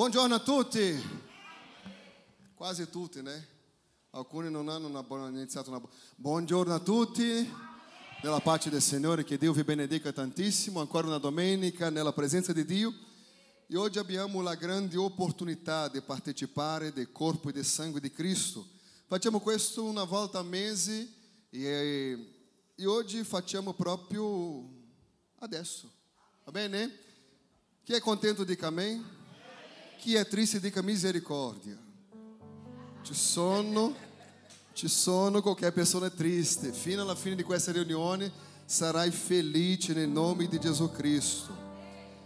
Buongiorno a tutti. Quasi tutti, né? Alcuni non hanno una buona, iniziato una buona. Buongiorno a tutti. Nella pace del Signore, che Dio vi benedica tantissimo. Ancora una domenica nella presenza di Dio. E oggi abbiamo la grande opportunità di partecipare del corpo e del sangue di Cristo. Facciamo questo una volta al mese e, e oggi facciamo proprio adesso. Va bene? Chi è contento dica amém? Chi è triste dica misericórdia. Ci sono, ci sono qualquer pessoa triste. Fino alla fine di questa riunione sarai felice nel nome di Gesù Cristo.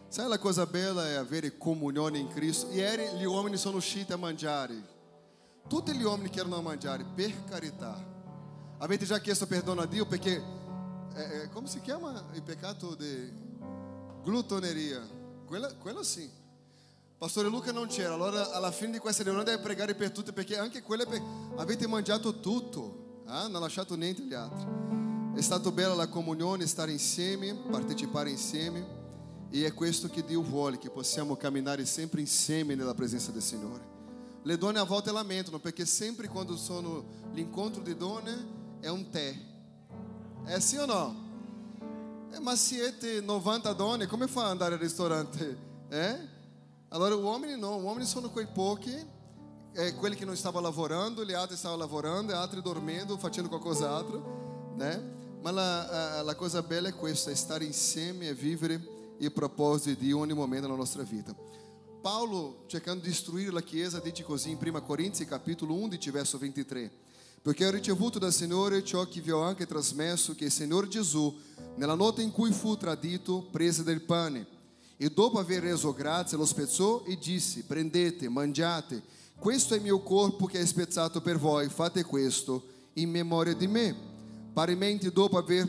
Sai la cosa bella è avere comunione in Cristo? Ieri gli uomini sono usciti a mangiare. Tutti gli uomini che erano a mangiare, per carità. Avete già chiesto perdono a Dio perché, eh, eh, come si chiama il peccato di glutoneria? Quella, quello sì. Pastore Luca non c'era, allora alla fine di questa riunione deve pregare per tutti perché anche quelle per... avete mangiato tutto, eh? non lasciato niente agli altri. È stato bella la comunione, stare insieme, partecipare insieme e è questo che Dio vuole, che possiamo camminare sempre insieme nella presenza del Signore. Le donne a volte lamentano perché sempre quando sono l'incontro di donne è un tè. È sì o no? Eh, ma siete 90 donne, come fa ad andare al ristorante? Eh? Allora, uomini não, uomini sono quei pochi, é, quelli che non stavano lavorando, gli altri stavano lavorando, altri dormendo, facendo qualcos'altro, né? Ma la, la cosa bella è questa, stare insieme e vivere i propositi di ogni momento nella nostra vita. Paolo, cercando di istruire la Chiesa, dice così in 1 Corinzi, capitolo 11, verso 23. Perché ho ricevuto dal Signore ciò che vi ho anche trasmesso, che il Signore Gesù, nella notte in cui fu tradito, prese del pane e dopo aver reso grazie lo spezzò e disse: Prendete, mangiate, questo è il mio corpo che è spezzato per voi, fate questo in memoria di me. Parimenti, dopo aver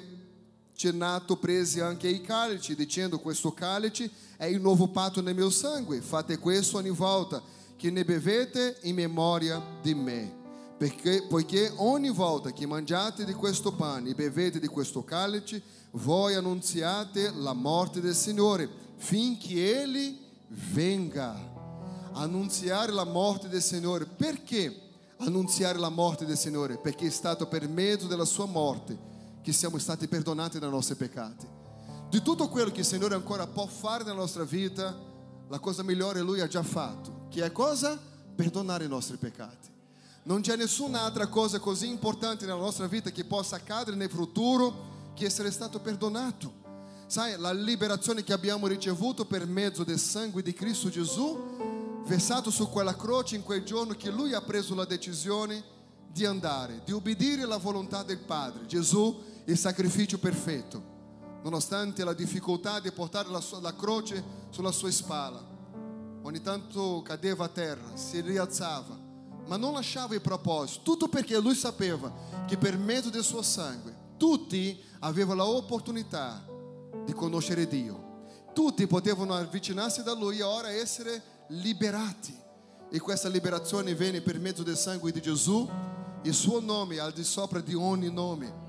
cenato, prese anche i calici, dicendo: Questo calice è il nuovo patto nel mio sangue, fate questo ogni volta che ne bevete in memoria di me. Perché, poiché ogni volta che mangiate di questo pane e bevete di questo calice, voi annunziate la morte del Signore finché Ele venga. Annunziare la morte del Signore. Perché annunziare la morte del Signore? Perché è stato per mezzo della sua morte che siamo stati perdonati dai nostri peccati. Di tutto quello che il Signore ancora può fare nella nostra vita, la cosa migliore Lui ha già fatto. Che cosa? Perdonare i nostri peccati. Non c'è nessun'altra cosa così importante nella nostra vita che possa accadere nel futuro che essere stato perdonato. Sai, la liberazione che abbiamo ricevuto per mezzo del sangue di Cristo Gesù, versato su quella croce in quel giorno che Lui ha preso la decisione di andare, di obbedire alla volontà del Padre. Gesù, il sacrificio perfetto, nonostante la difficoltà di portare la, sua, la croce sulla sua spalla. Ogni tanto cadeva a terra, si rialzava, ma non lasciava il proposito, tutto perché lui sapeva che per mezzo del suo sangue tutti avevano l'opportunità di conoscere Dio. Tutti potevano avvicinarsi da Lui e ora essere liberati. E questa liberazione viene per mezzo del sangue di Gesù. Il suo nome al di sopra di ogni nome.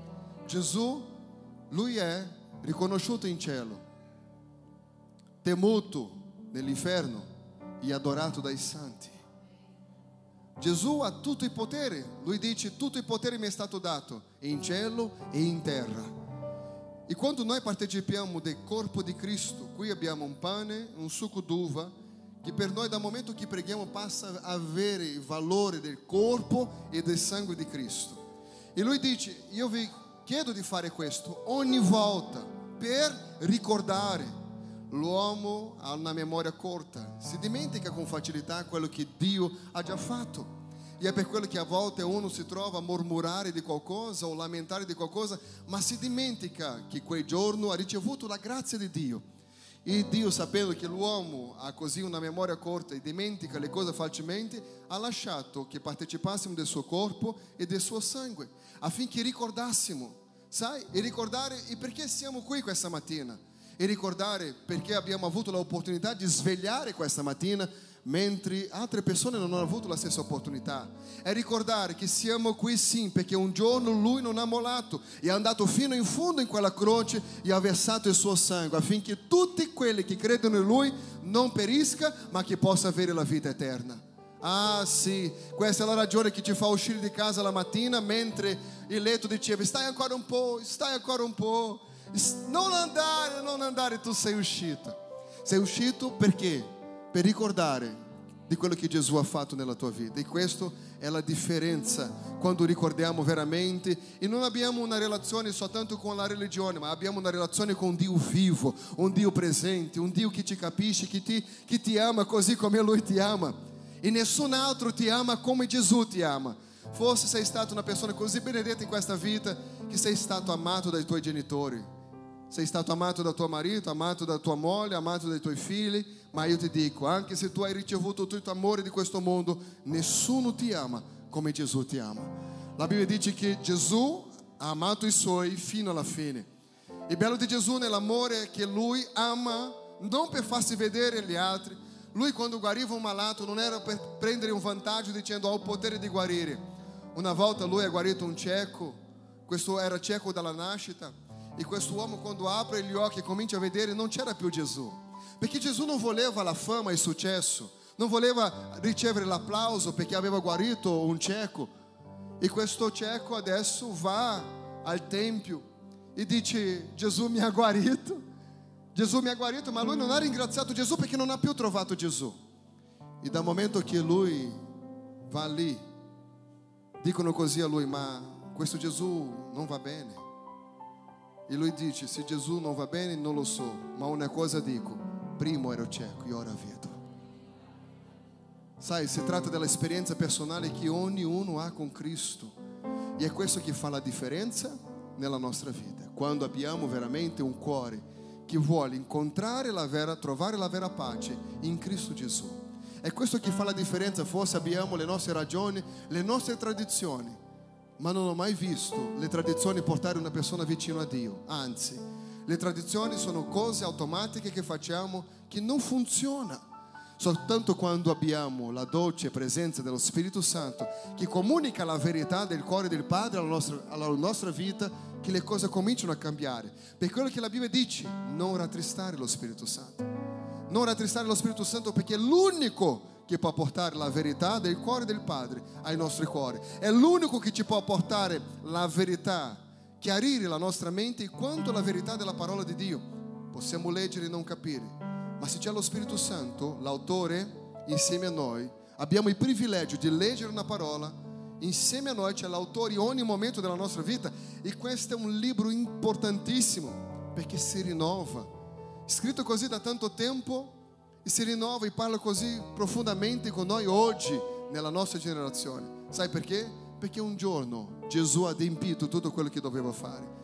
Gesù, Lui è riconosciuto in cielo, temuto nell'inferno e adorato dai santi. Gesù ha tutto il potere, lui dice tutto il potere mi è stato dato in cielo e in terra. E quando noi partecipiamo del corpo di Cristo, qui abbiamo un pane, un succo d'uva, che per noi dal momento che preghiamo passa a avere il valore del corpo e del sangue di Cristo. E lui dice, io vi chiedo di fare questo ogni volta per ricordare. L'uomo ha una memoria corta, si dimentica con facilità quello che Dio ha già fatto. E è per quello che a volte uno si trova a mormorare di qualcosa o lamentare di qualcosa, ma si dimentica che quel giorno ha ricevuto la grazia di Dio. E Dio, sapendo che l'uomo ha così una memoria corta e dimentica le cose facilmente, ha lasciato che partecipassimo del suo corpo e del suo sangue, affinché ricordassimo, sai, e ricordare il perché siamo qui questa mattina. e ricordare perché abbiamo avuto l'opportunità di svegliare questa mattina mentre altre persone non hanno avuto la stessa opportunità. È ricordare che siamo qui sì perché un giorno lui non ha mollato e è andato fino in fondo in quella croce e ha versato il suo sangue affinché tutti quelli che credono in lui non perisca ma che possa avere la vita eterna. Ah sì, questa è la ragione che ti fa uscire di casa la mattina mentre il letto diceva stai ancora un po', stai ancora un po', non andare, non andare, tu sei uscito. Sei uscito perché? Per ricordare di quello che Gesù ha fatto nella tua vita. E questa è la differenza quando ricordiamo veramente e non abbiamo una relazione soltanto con la religione, ma abbiamo una relazione con Dio vivo, un Dio presente, un Dio che ti capisce, che ti, che ti ama così come Lui ti ama. E nessun altro ti ama come Gesù ti ama. Forse sei stato una persona così benedetta in questa vita che sei stato amato dai tuoi genitori sei stato amato da tuo marito, amato da tua moglie, amato dai tuoi figli, ma io ti dico, anche se tu hai ricevuto tutto l'amore di questo mondo, nessuno ti ama come Gesù ti ama. La Bibbia dice che Gesù ha amato i suoi fino alla fine. Il bello di Gesù nell'amore è che lui ama non per farsi vedere gli altri. Lui quando guariva un malato non era per prendere un vantaggio dicendo ho il potere di guarire. Una volta lui ha guarito un cieco, questo era cieco dalla nascita e questo uomo, quando apre gli occhi e comincia a vedere, non c'era più Gesù. Perché Gesù non voleva la fama e il successo, non voleva ricevere l'applauso perché aveva guarito un cieco. E questo cieco adesso va al tempio e dice: Gesù mi ha guarito. Gesù mi ha guarito, ma lui non ha ringraziato Gesù perché non ha più trovato Gesù. E dal momento che lui va lì, dicono così a lui: Ma questo Gesù non va bene. E lui dice: Se Gesù non va bene, non lo so, ma una cosa dico: prima ero cieco e ora vedo. Sai, si tratta dell'esperienza personale che ognuno ha con Cristo. E è questo che fa la differenza nella nostra vita. Quando abbiamo veramente un cuore che vuole incontrare la vera, trovare la vera pace in Cristo Gesù. È questo che fa la differenza. Forse abbiamo le nostre ragioni, le nostre tradizioni ma non ho mai visto le tradizioni portare una persona vicino a Dio. Anzi, le tradizioni sono cose automatiche che facciamo che non funzionano. Soltanto quando abbiamo la dolce presenza dello Spirito Santo che comunica la verità del cuore del Padre alla nostra, alla nostra vita, che le cose cominciano a cambiare. Per quello che la Bibbia dice, non rattristare lo Spirito Santo. Non rattristare lo Spirito Santo perché è l'unico che può portare la verità del cuore del Padre ai nostri cuori. È l'unico che ci può portare la verità, chiarire la nostra mente quanto la verità della parola di Dio. Possiamo leggere e non capire, ma se c'è lo Spirito Santo, l'autore, insieme a noi, abbiamo il privilegio di leggere una parola, insieme a noi c'è l'autore in ogni momento della nostra vita e questo è un libro importantissimo perché si rinnova. Scritto così da tanto tempo, e si rinnova e parla così profondamente con noi oggi, nella nostra generazione. Sai perché? Perché un giorno Gesù ha adempito tutto quello che doveva fare.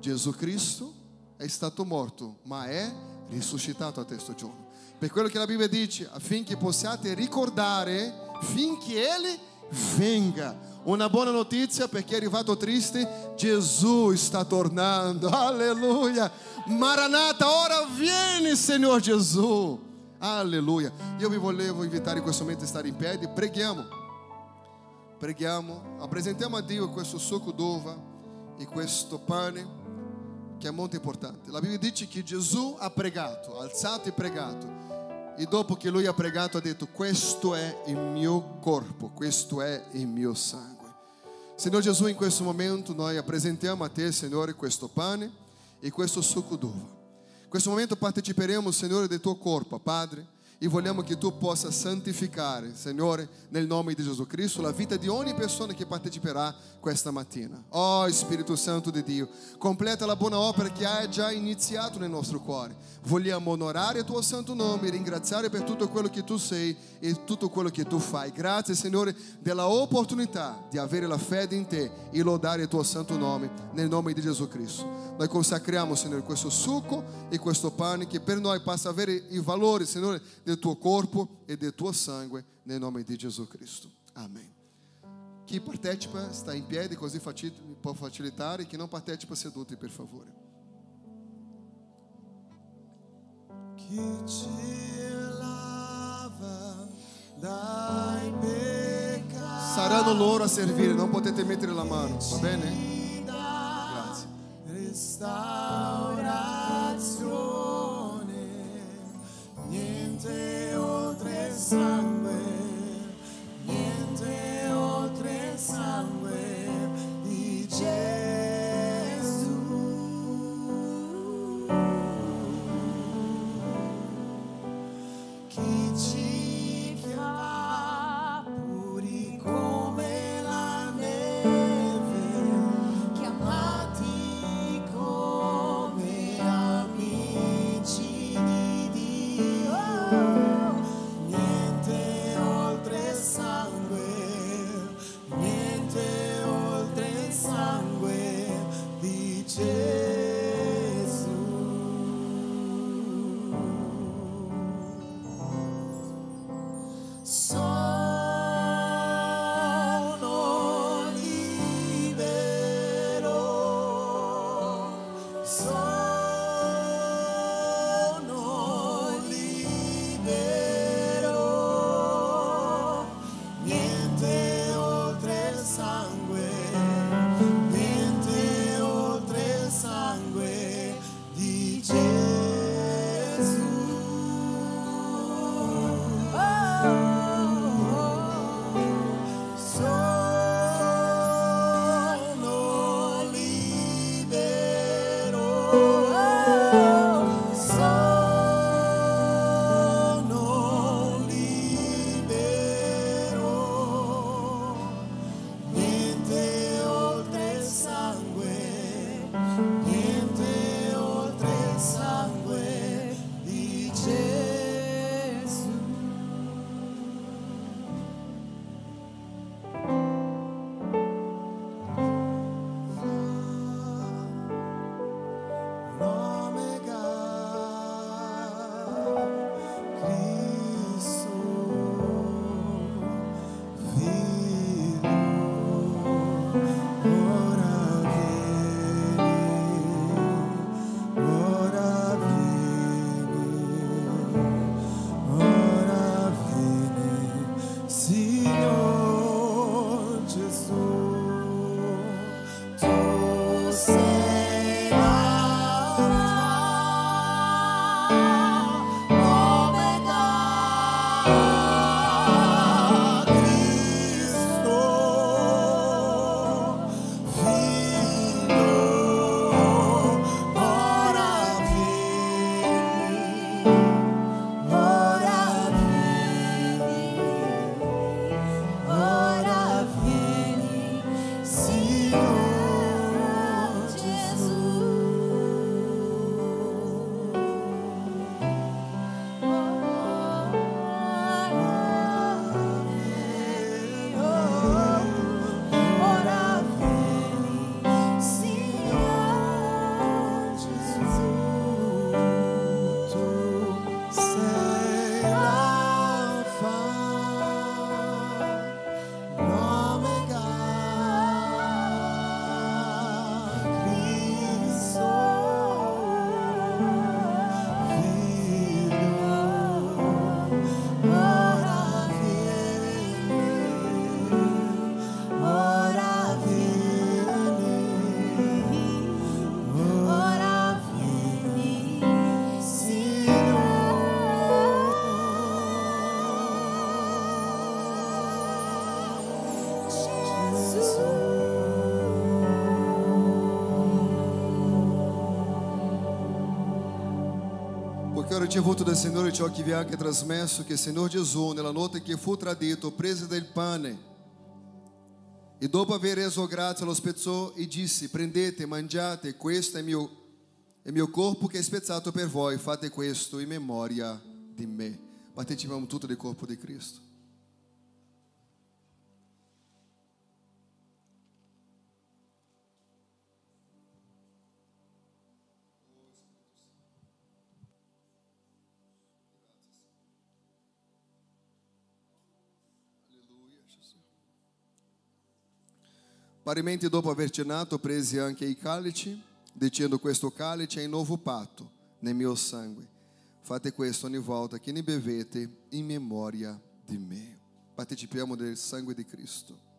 Gesù Cristo è stato morto, ma è risuscitato a questo giorno. Per quello che la Bibbia dice, affinché possiate ricordare finché Ele venga. Una buona notizia perché è arrivato triste, Gesù sta tornando. Alleluia. Maranata, ora vieni, Signor Gesù. Alleluia. Io vi volevo invitare in questo momento a stare in piedi. Preghiamo. Preghiamo. Apresentiamo a Dio questo succo d'uva e questo pane che è molto importante. La Bibbia dice che Gesù ha pregato, ha alzato e pregato. E dopo che lui ha pregato ha detto, questo è il mio corpo, questo è il mio sangue. Signor Gesù, in questo momento noi presentiamo a te, Signore, questo pane e questo succo d'uva questo momento parteciperemo, Signore, del tuo corpo, Padre, e vogliamo che tu possa santificare, Signore, nel nome di Gesù Cristo, la vita di ogni persona che parteciperà questa mattina. Oh Spirito Santo di Dio, completa la buona opera che hai già iniziato nel nostro cuore. Vogliamo onorare il tuo santo nome e ringraziare per tutto quello che tu sei e tutto quello che tu fai. Grazie, Signore, della opportunità di avere la fede in te e lodare il tuo santo nome nel nome di Gesù Cristo. Noi consacriamo, Signore, questo succo e questo pane che per noi possa avere i valori, Signore, del tuo corpo e del tuo sangue nel nome di Gesù Cristo. Amen. Chi partecipa sta in piedi così può facilitare, chi non partecipa seduti per favore. Chi ci lava dai peccati. Saranno loro a servire, non potete mettere la mano, va bene? Grazie. Restaurazione, sun. Ricevuto dal Signore ciò che vi ha anche trasmesso, che il Signor Gesù, nella notte che fu tradito, prese del pane e dopo aver reso grazie lo spezzò e disse, prendete, mangiate, questo è il mio, è mio corpo che è spezzato per voi, fate questo in memoria di me. Partecipiamo tutto del corpo di Cristo. Parimenti dopo aver cenato prese anche i calici, dicendo questo calice è il nuovo patto nel mio sangue. Fate questo ogni volta che ne bevete in memoria di me. Partecipiamo del sangue di Cristo.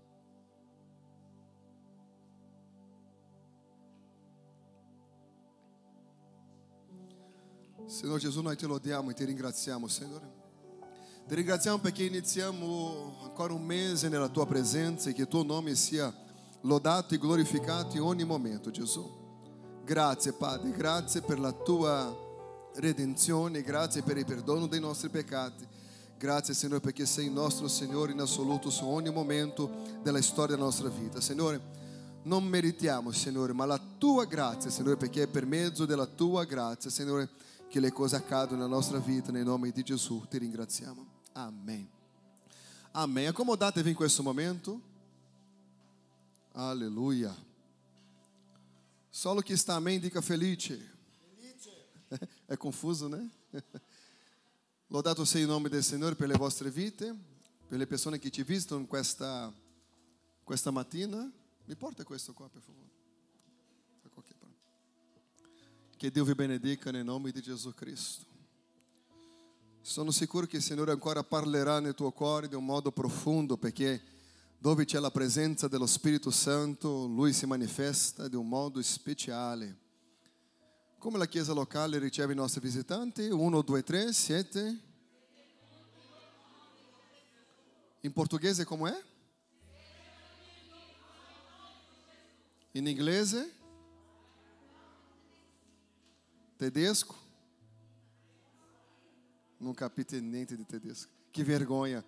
Senhor Jesus, nós te lodiamo e te ringraziamo, Signore. Ti ringraziamo perché iniziamo ancora un mese nella tua presenza e che il tuo nome sia lodato e glorificato in ogni momento, Gesù. Grazie, Padre, grazie per la tua redenzione, grazie per il perdono dei nostri peccati. Grazie, Signore, perché sei il nostro Signore in assoluto su ogni momento della storia della nostra vita. Signore, non meritiamo, Signore, ma la tua grazia, Signore, perché è per mezzo della tua grazia, Signore, che le cose accadono nella nostra vita, nel nome di Gesù. Ti ringraziamo. Amém. Amém. Acomodatevi in questo momento. Aleluia. Solo que está amém, dica felice. É confuso, né? Lodato sia il nome del Signore per le vostre vite, per le persone che ci visitano questa, questa mattina. Mi porta questo qua, per favore. Che Dio vi benedica nel nome di Gesù Cristo. Sono sicuro che il Signore ancora parlerà nel tuo cuore di un modo profondo, perché dove c'è la presenza dello Spirito Santo, Lui si manifesta di un modo speciale. Come la Chiesa locale riceve i nostri visitanti? Uno, due, tre, siete? In portoghese com'è? In inglese? Tedesco? Non capite niente di tedesco. Que vergonha.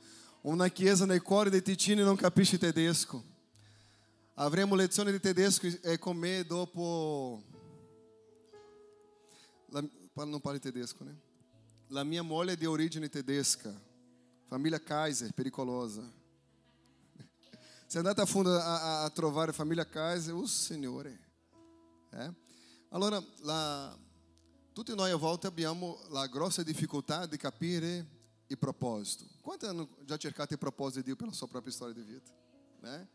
Una chiesa nel cuore di Ticino non capisce tedesco. Avremo lezioni di tedesco e con me dopo... La, non parli tedesco, né? La mia moglie è di origine tedesca. Famiglia Kaiser, pericolosa. Se andate a fundo a, a, a trovare famiglia Kaiser, o Signore. Eh? Allora, la, tutti noi a volte abbiamo la grossa difficoltà di capire il proposito. Quanti hanno già cercato il proposito di Dio per la sua propria storia di vita? Né?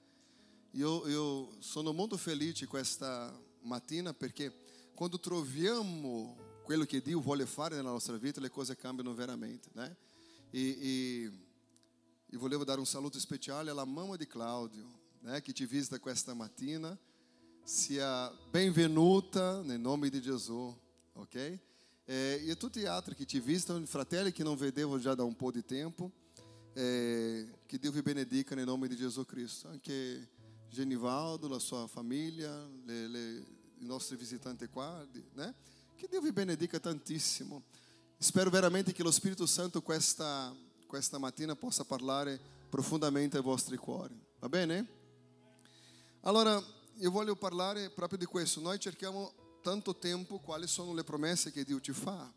Io, io sono molto felice questa mattina perché quando troviamo quello che Dio vuole fare nella nostra vita, le cose cambiano veramente. Né? E, e, e volevo un saluto speciale alla mamma di Claudio, né, che ci visita questa mattina. Sia benvenuta nel nome di Gesù ok? É, e a tutti gli altri che ci visitano, fratelli che non vedevo già da un po' di tempo, é, che Dio vi benedica nel nome di Gesù Cristo. Anche Genivaldo, la sua famiglia, le, le, i nostri visitanti qua, né? Che Dio vi benedica tantissimo. Spero veramente che lo Spirito Santo questa, questa mattina possa parlare profondamente ai vostri cuori. Va bene? Allora, io voglio parlare proprio di questo. Noi cerchiamo tanto tempo quali sono le promesse che Dio ti fa.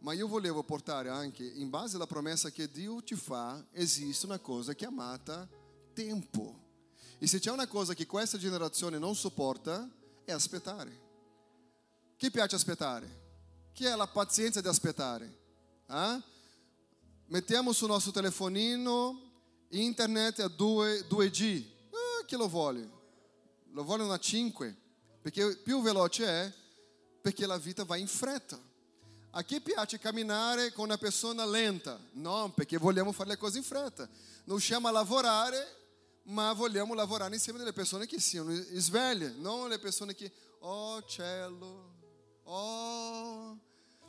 Ma io volevo portare anche, in base alla promessa che Dio ti fa, esiste una cosa chiamata tempo. E se c'è una cosa che questa generazione non sopporta, è aspettare. Chi piace aspettare? Chi ha la pazienza di aspettare? Eh? Mettiamo sul nostro telefonino internet a 2, 2G. Ah, chi lo vuole? Lo vogliono a 5? Perché più veloce è, perché la vita va in fretta. A chi piace camminare con una persona lenta? No, perché vogliamo fare le cose in fretta. Non siamo a lavorare, ma vogliamo lavorare insieme delle persone che siano sveglie, non le persone che, oh cielo, oh,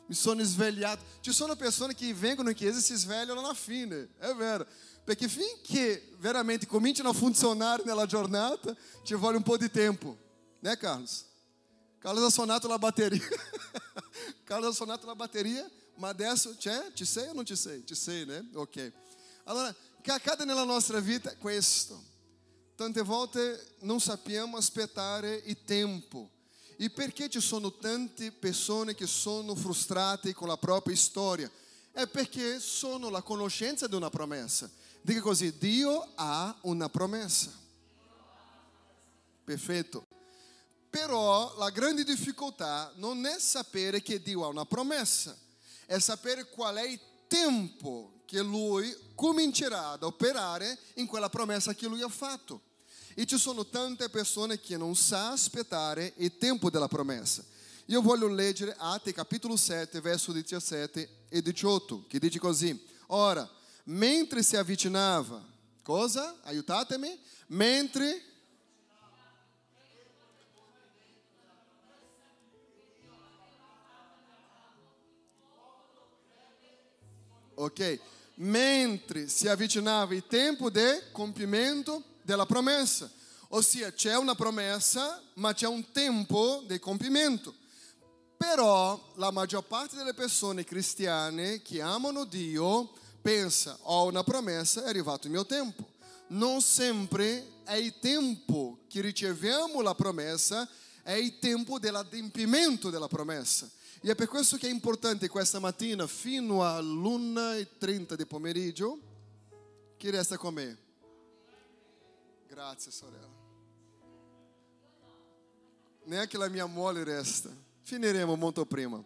mi sono svegliato. Ci sono persone che vengono in chiesa e si svegliano alla fine, è vero. Perché finché veramente cominciano a funzionare nella giornata, ci vuole un po' di tempo. Né, Carlos? Carlos ha suonato la batteria. Carlos ha suonato la batteria, ma adesso c'è? Ci sei o non ci sei? Ci sei, né? Ok. Allora, che accade nella nostra vita questo. Tante volte non sappiamo aspettare il tempo. E perché ci sono tante persone che sono frustrate con la propria storia? È perché sono la conoscenza di una promessa. Dica così, Dio ha una promessa. Perfetto. Però la grande difficoltà non è sapere che Dio ha una promessa, è sapere qual è il tempo che Lui comincerà ad operare in quella promessa che Lui ha fatto. E ci sono tante persone che non sanno aspettare il tempo della promessa. Io voglio leggere Atti capitolo 7, verso 17 e 18, che dice così: Ora, mentre si avvicinava, cosa? Aiutatemi. Mentre Ok? Mentre si avvicinava il tempo del compimento della promessa. Ossia, c'è una promessa, ma c'è un tempo di compimento. Però la maggior parte delle persone cristiane che amano Dio pensa, ho una promessa, è arrivato il mio tempo. Non sempre è il tempo che riceviamo la promessa, è il tempo dell'adempimento della promessa. E è per questo che è importante questa mattina, fino all'1.30 di pomeriggio, chi resta con me? Grazie sorella. Neanche la mia mole resta. Finiremo molto prima.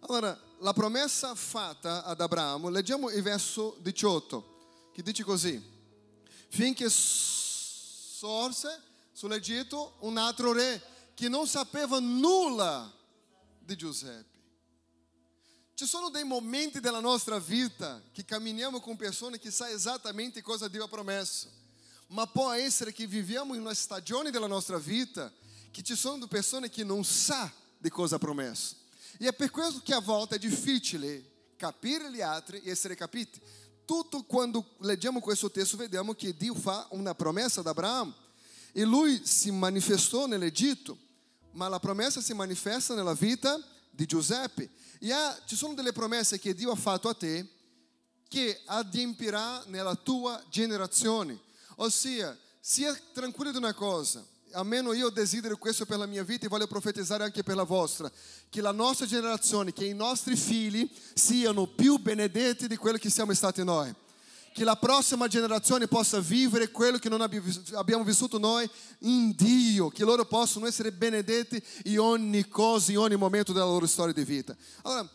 Allora, la promessa fatta ad Abramo, leggiamo il verso 18, che dice così. Finché sorse sull'Egitto un altro re che non sapeva nulla di Giuseppe. Ci sono dei momenti della nostra vita che camminiamo com persone che sa esattamente cosa Dio ha promesso. Ma può essere che viviamo in una stagione della nostra vita che ci sono persone che non sa di cosa ha promesso. E è per questo che a volte è difficile capire gli altri e essere capiti. Tutto quando leggiamo questo testo vediamo che Dio fa una promessa ad Abramo e lui si manifestou nell'Egitto, ma la promessa si manifesta nella vita di Giuseppe. E ha, ci sono delle promesse che Dio ha fatto a te che adempirà nella tua generazione. Ossia, sia tranquillo di una cosa, almeno io desidero questo per la mia vita e voglio profetizzare anche per la vostra, che la nostra generazione, che i nostri figli siano più benedetti di quello che siamo stati noi. Che la prossima generazione possa vivere quello che non abbiamo vissuto noi in Dio, che loro possano essere benedetti in ogni cosa, in ogni momento della loro storia di vita. Allora,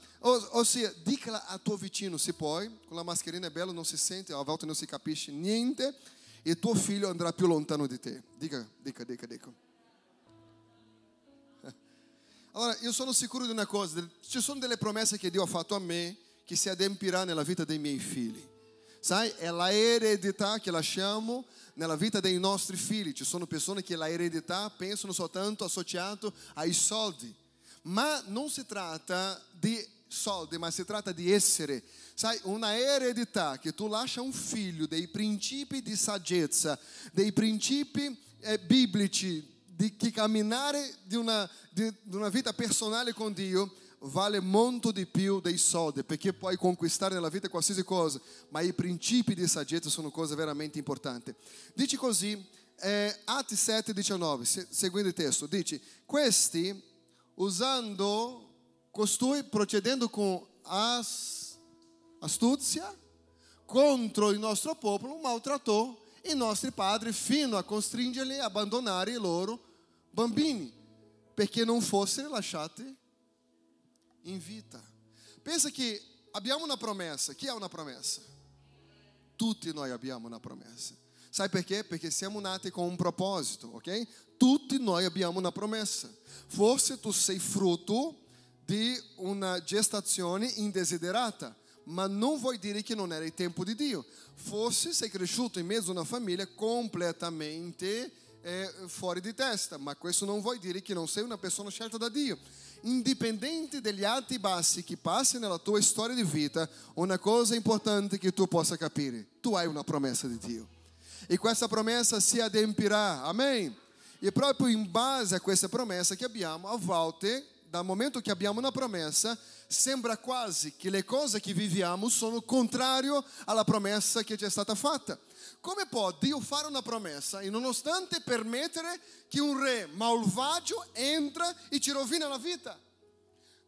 ossia, dicala a tuo vicino se puoi, con la mascherina è bello, non si sente, a volte non si capisce niente e tuo figlio andrà più lontano di te. Dica, dica, dica, dica. Allora, io sono sicuro di una cosa, ci sono delle promesse che Dio ha fatto a me che si adempirà nella vita dei miei figli. Sai, è la eredità che lasciamo nella vita dei nostri figli. Ci sono persone che la eredità pensano soltanto associato ai soldi. Ma non si tratta di soldi, ma si tratta di essere Sai, una eredità che tu lascia un figlio dei principi di saggezza, dei principi eh, biblici di che camminare di una, di, di una vita personale con Dio vale molto di più dei soldi, perché puoi conquistare nella vita qualsiasi cosa, ma i principi di saggezza sono cose veramente importanti. Dice così, eh, Atti 7, 19, seguendo il testo, dice, questi usando costui, procedendo con as astúcia, contro il nostro popolo, maltratou i nostri padri fino a costringerli a abbandonare i loro bambini, perché non fossero lasciati in vita. Pensa che abbiamo una promessa. Chi ha una promessa? Tutti noi abbiamo una promessa. Sai perché? Perché siamo nati con un proposito, ok? Tutti noi abbiamo una promessa. Forse tu sei frutto di una gestazione indesiderata ma non vuol dire che non era il tempo di Dio. Forse sei cresciuto in mezzo a una famiglia completamente eh, fuori di testa, ma questo non vuol dire che non sei una persona scelta da Dio. Indipendente dagli alti e bassi che passi nella tua storia di vita, una cosa importante che tu possa capire, tu hai una promessa di Dio. E questa promessa si adempirà, amen? E proprio in base a questa promessa che abbiamo, a volte, dal momento che abbiamo una promessa, sembra quasi che le cose che viviamo sono contrario alla promessa che ci è stata fatta. Come può Dio fare una promessa e nonostante permettere che un re malvagio entra e ci rovina la vita?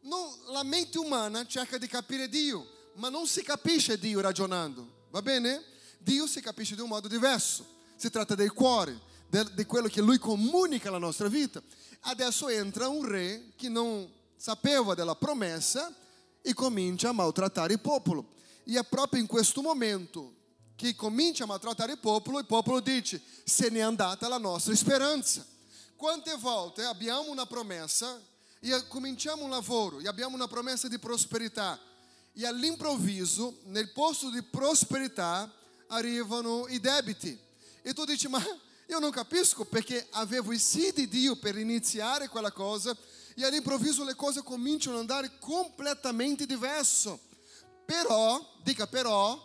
Non, la mente umana cerca di capire Dio, ma non si capisce Dio ragionando, va bene? Dio si capisce di un modo diverso. Si tratta del cuore, di quello che Lui comunica alla nostra vita. Adesso entra un re che non sapeva della promessa e comincia a maltrattare il popolo. E è proprio in questo momento che comincia a maltrattare il popolo, il popolo dice: Se n'è andata la nostra speranza. Quante volte abbiamo una promessa e cominciamo un lavoro e abbiamo una promessa di prosperità e all'improvviso nel posto di prosperità arrivano i debiti e tu dici ma io non capisco perché avevo i sì di Dio per iniziare quella cosa e all'improvviso le cose cominciano ad andare completamente diverso però dica però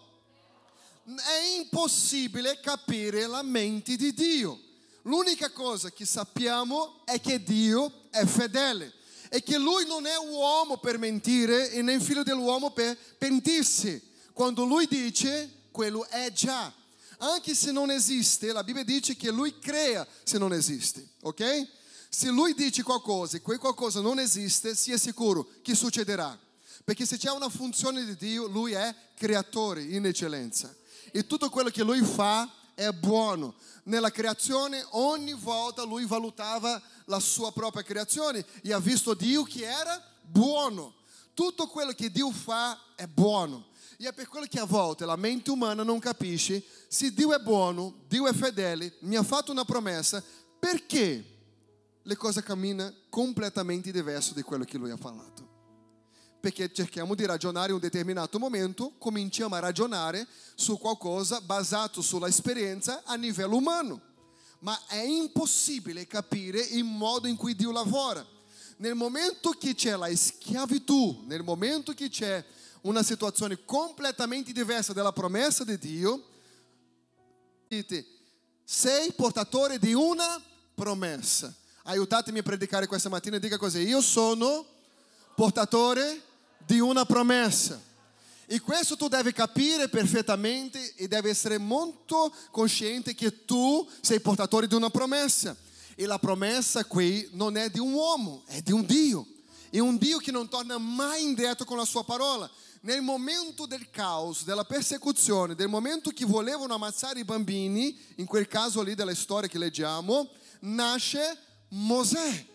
è impossibile capire la mente di Dio l'unica cosa che sappiamo è che Dio è fedele e che lui non è uomo per mentire e nem figlio dell'uomo per pentirsi. Quando lui dice, quello è già. Anche se non esiste, la Bibbia dice che lui crea se non esiste, ok? Se lui dice qualcosa e quel qualcosa non esiste, sia sicuro che succederà. Perché se c'è una funzione di Dio, lui è creatore in eccellenza. E tutto quello che lui fa è buono. Nella creazione ogni volta lui valutava la sua propria creazione e ha visto Dio che era buono. Tutto quello che Dio fa è buono. E è per quello che a volte la mente umana non capisce se Dio è buono, Dio è fedele, mi ha fatto una promessa, perché le cose camminano completamente diverse di quello che lui ha parlato. Perché cerchiamo di ragionare in un determinato momento, cominciamo a ragionare su qualcosa basato sulla esperienza a livello umano. Ma è impossibile capire il modo in cui Dio lavora. Nel momento che c'è la schiavitù, nel momento che c'è una situazione completamente diversa dalla promessa di Dio, dite, sei portatore di una promessa. Aiutatemi a predicare questa mattina e dica così, io sono portatore di una promessa. E questo tu devi capire perfettamente e devi essere molto consciente che tu sei portatore di una promessa. E la promessa qui non è di un uomo, è di un Dio. E un Dio che non torna mai indietro con la sua parola. Nel momento del caos, della persecuzione, del momento che volevano ammazzare i bambini, in quel caso lì della storia che leggiamo, nasce Mosè.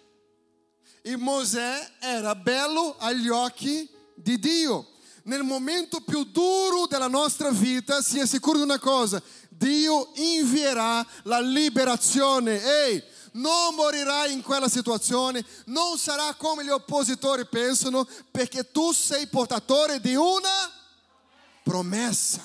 E Mosè era bello agli occhi di Dio. Nel momento più duro della nostra vita, sia sicuro di una cosa, Dio invierà la liberazione. Ehi, non morirai in quella situazione, non sarà come gli oppositori pensano, perché tu sei portatore di una promessa.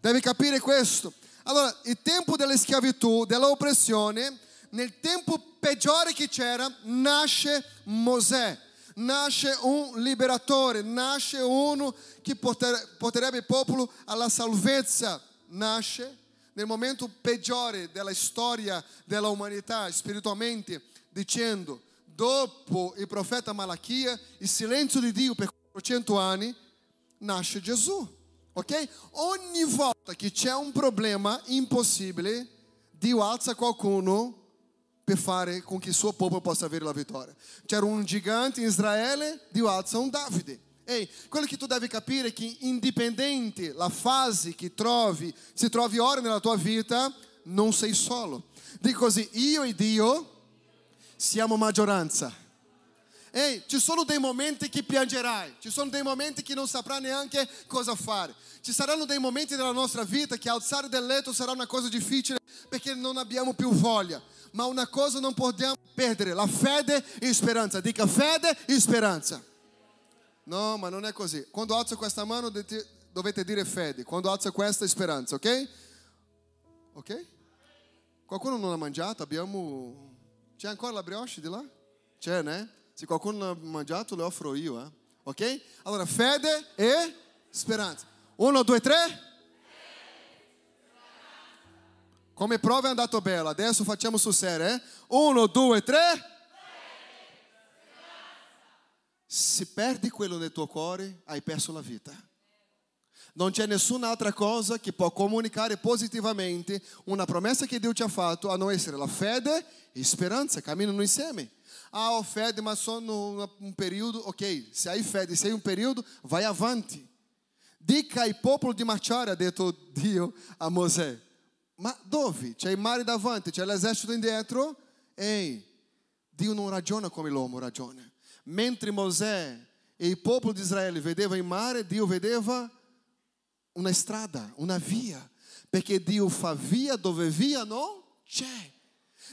Devi capire questo. Allora, il tempo della schiavitù, dell'oppressione, nel tempo peggiore che c'era, nasce Mosè nasce un liberatore, nasce uno che porterebbe il popolo alla salvezza, nasce nel momento peggiore della storia della umanità spiritualmente, dicendo, dopo il profeta Malachia, il silenzio di Dio per 400 anni, nasce Gesù. Ok? Ogni volta che c'è un problema impossibile, Dio alza qualcuno per fare com che il suo popolo possa avere la vittoria. C'era un gigante in Israele, Dio alza un Davide. Ehi, quello che tu devi capire è che indipendente la fase che trovi, se trovi ora nella tua vita, non sei solo. Dico così, io e Dio siamo maggioranza. Ehi, ci sono dei momenti che piangerai, ci sono dei momenti che non saprai neanche cosa fare. Ci saranno dei momenti nella nostra vita che alzare dal letto sarà una cosa difficile perché non abbiamo più voglia ma una cosa non possiamo perdere, la fede e speranza. Dica fede e speranza. No, ma non è così. Quando alzo questa mano dovete dire fede, quando alzo questa speranza, ok? Ok? Qualcuno non ha mangiato? Abbiamo... C'è ancora la brioche di là? C'è, né? Se qualcuno non ha mangiato, le offro io, eh? Ok? Allora, fede e speranza. Uno, due, tre. Come prova è andato bene, adesso facciamo sul serio, eh? Uno, due, tre. Se perdi quello nel tuo cuore, hai perso la vita. Non c'è nessun'altra cosa che può comunicare positivamente una promessa che Dio ti ha fatto a non essere la fede e speranza, camminano insieme. Ah, ho fede, ma sono un periodo. Ok, se hai fede, se hai un periodo, vai avanti. Dica ai popolo di marciare, ha detto Dio a Mosè. Ma dove? C'è il mare davanti, c'è l'esercito indietro? Ehi, Dio non ragiona come l'uomo ragiona. Mentre Mosè e il popolo di Israele vedeva il mare, Dio vedeva una strada, una via. Perché Dio fa via dove via non c'è.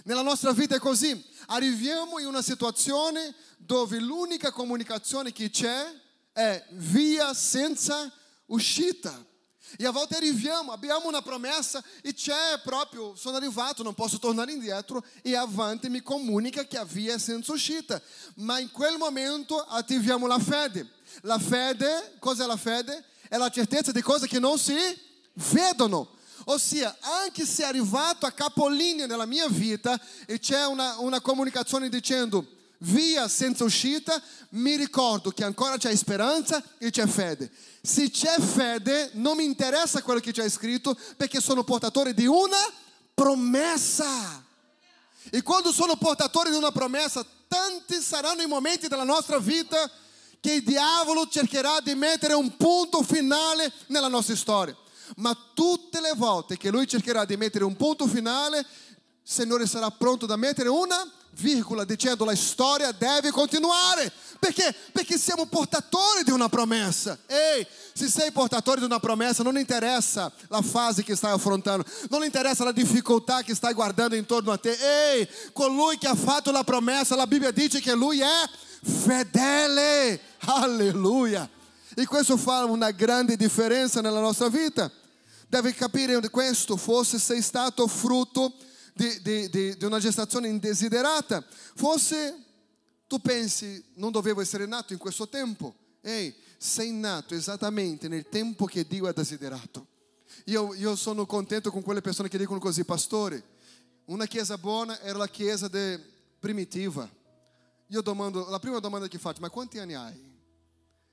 Nella nostra vita è così. Arriviamo in una situazione dove l'unica comunicazione che c'è è via senza uscita. E a volte arriviamo, abbiamo una promessa e c'è proprio, sono arrivato, non posso tornare indietro e avanti mi comunica che a via è senza uscita. Ma in quel momento attiviamo la fede. La fede, cos'è la fede? È la certezza di cose che non si vedono. Ossia, anche se arrivato a capolinea nella mia vita e c'è una, una comunicazione dicendo via senza uscita, mi ricordo che ancora c'è speranza e c'è fede. Se c'è fede, non mi interessa quello che c'è scritto, perché sono portatore di una promessa. E quando sono portatore di una promessa, tanti saranno i momenti della nostra vita che il diavolo cercherà di mettere un punto finale nella nostra storia. Ma tutte le volte che lui cercherà di mettere un punto finale, il Signore sarà pronto da mettere una virgola dicendo la storia deve continuare. Perché? Perché siamo portatori di una promessa. Ehi, se sei portatore di una promessa, non interessa la fase che stai affrontando, non interessa la difficoltà che stai guardando intorno a te. Ehi, colui che ha fatto promessa, la Bibbia dice che lui è fedele. Alleluia. E questo fa una grande differenza nella nostra vita. Deve capire questo, forse sei stato frutto di, di, di, di una gestazione indesiderata. Forse tu pensi, non dovevo essere nato in questo tempo. Ehi, sei nato esattamente nel tempo che Dio ha desiderato. Io, io sono contento con quelle persone che dicono così, pastore, una chiesa buona era la chiesa primitiva. Io domando, la prima domanda che faccio, ma quanti anni hai?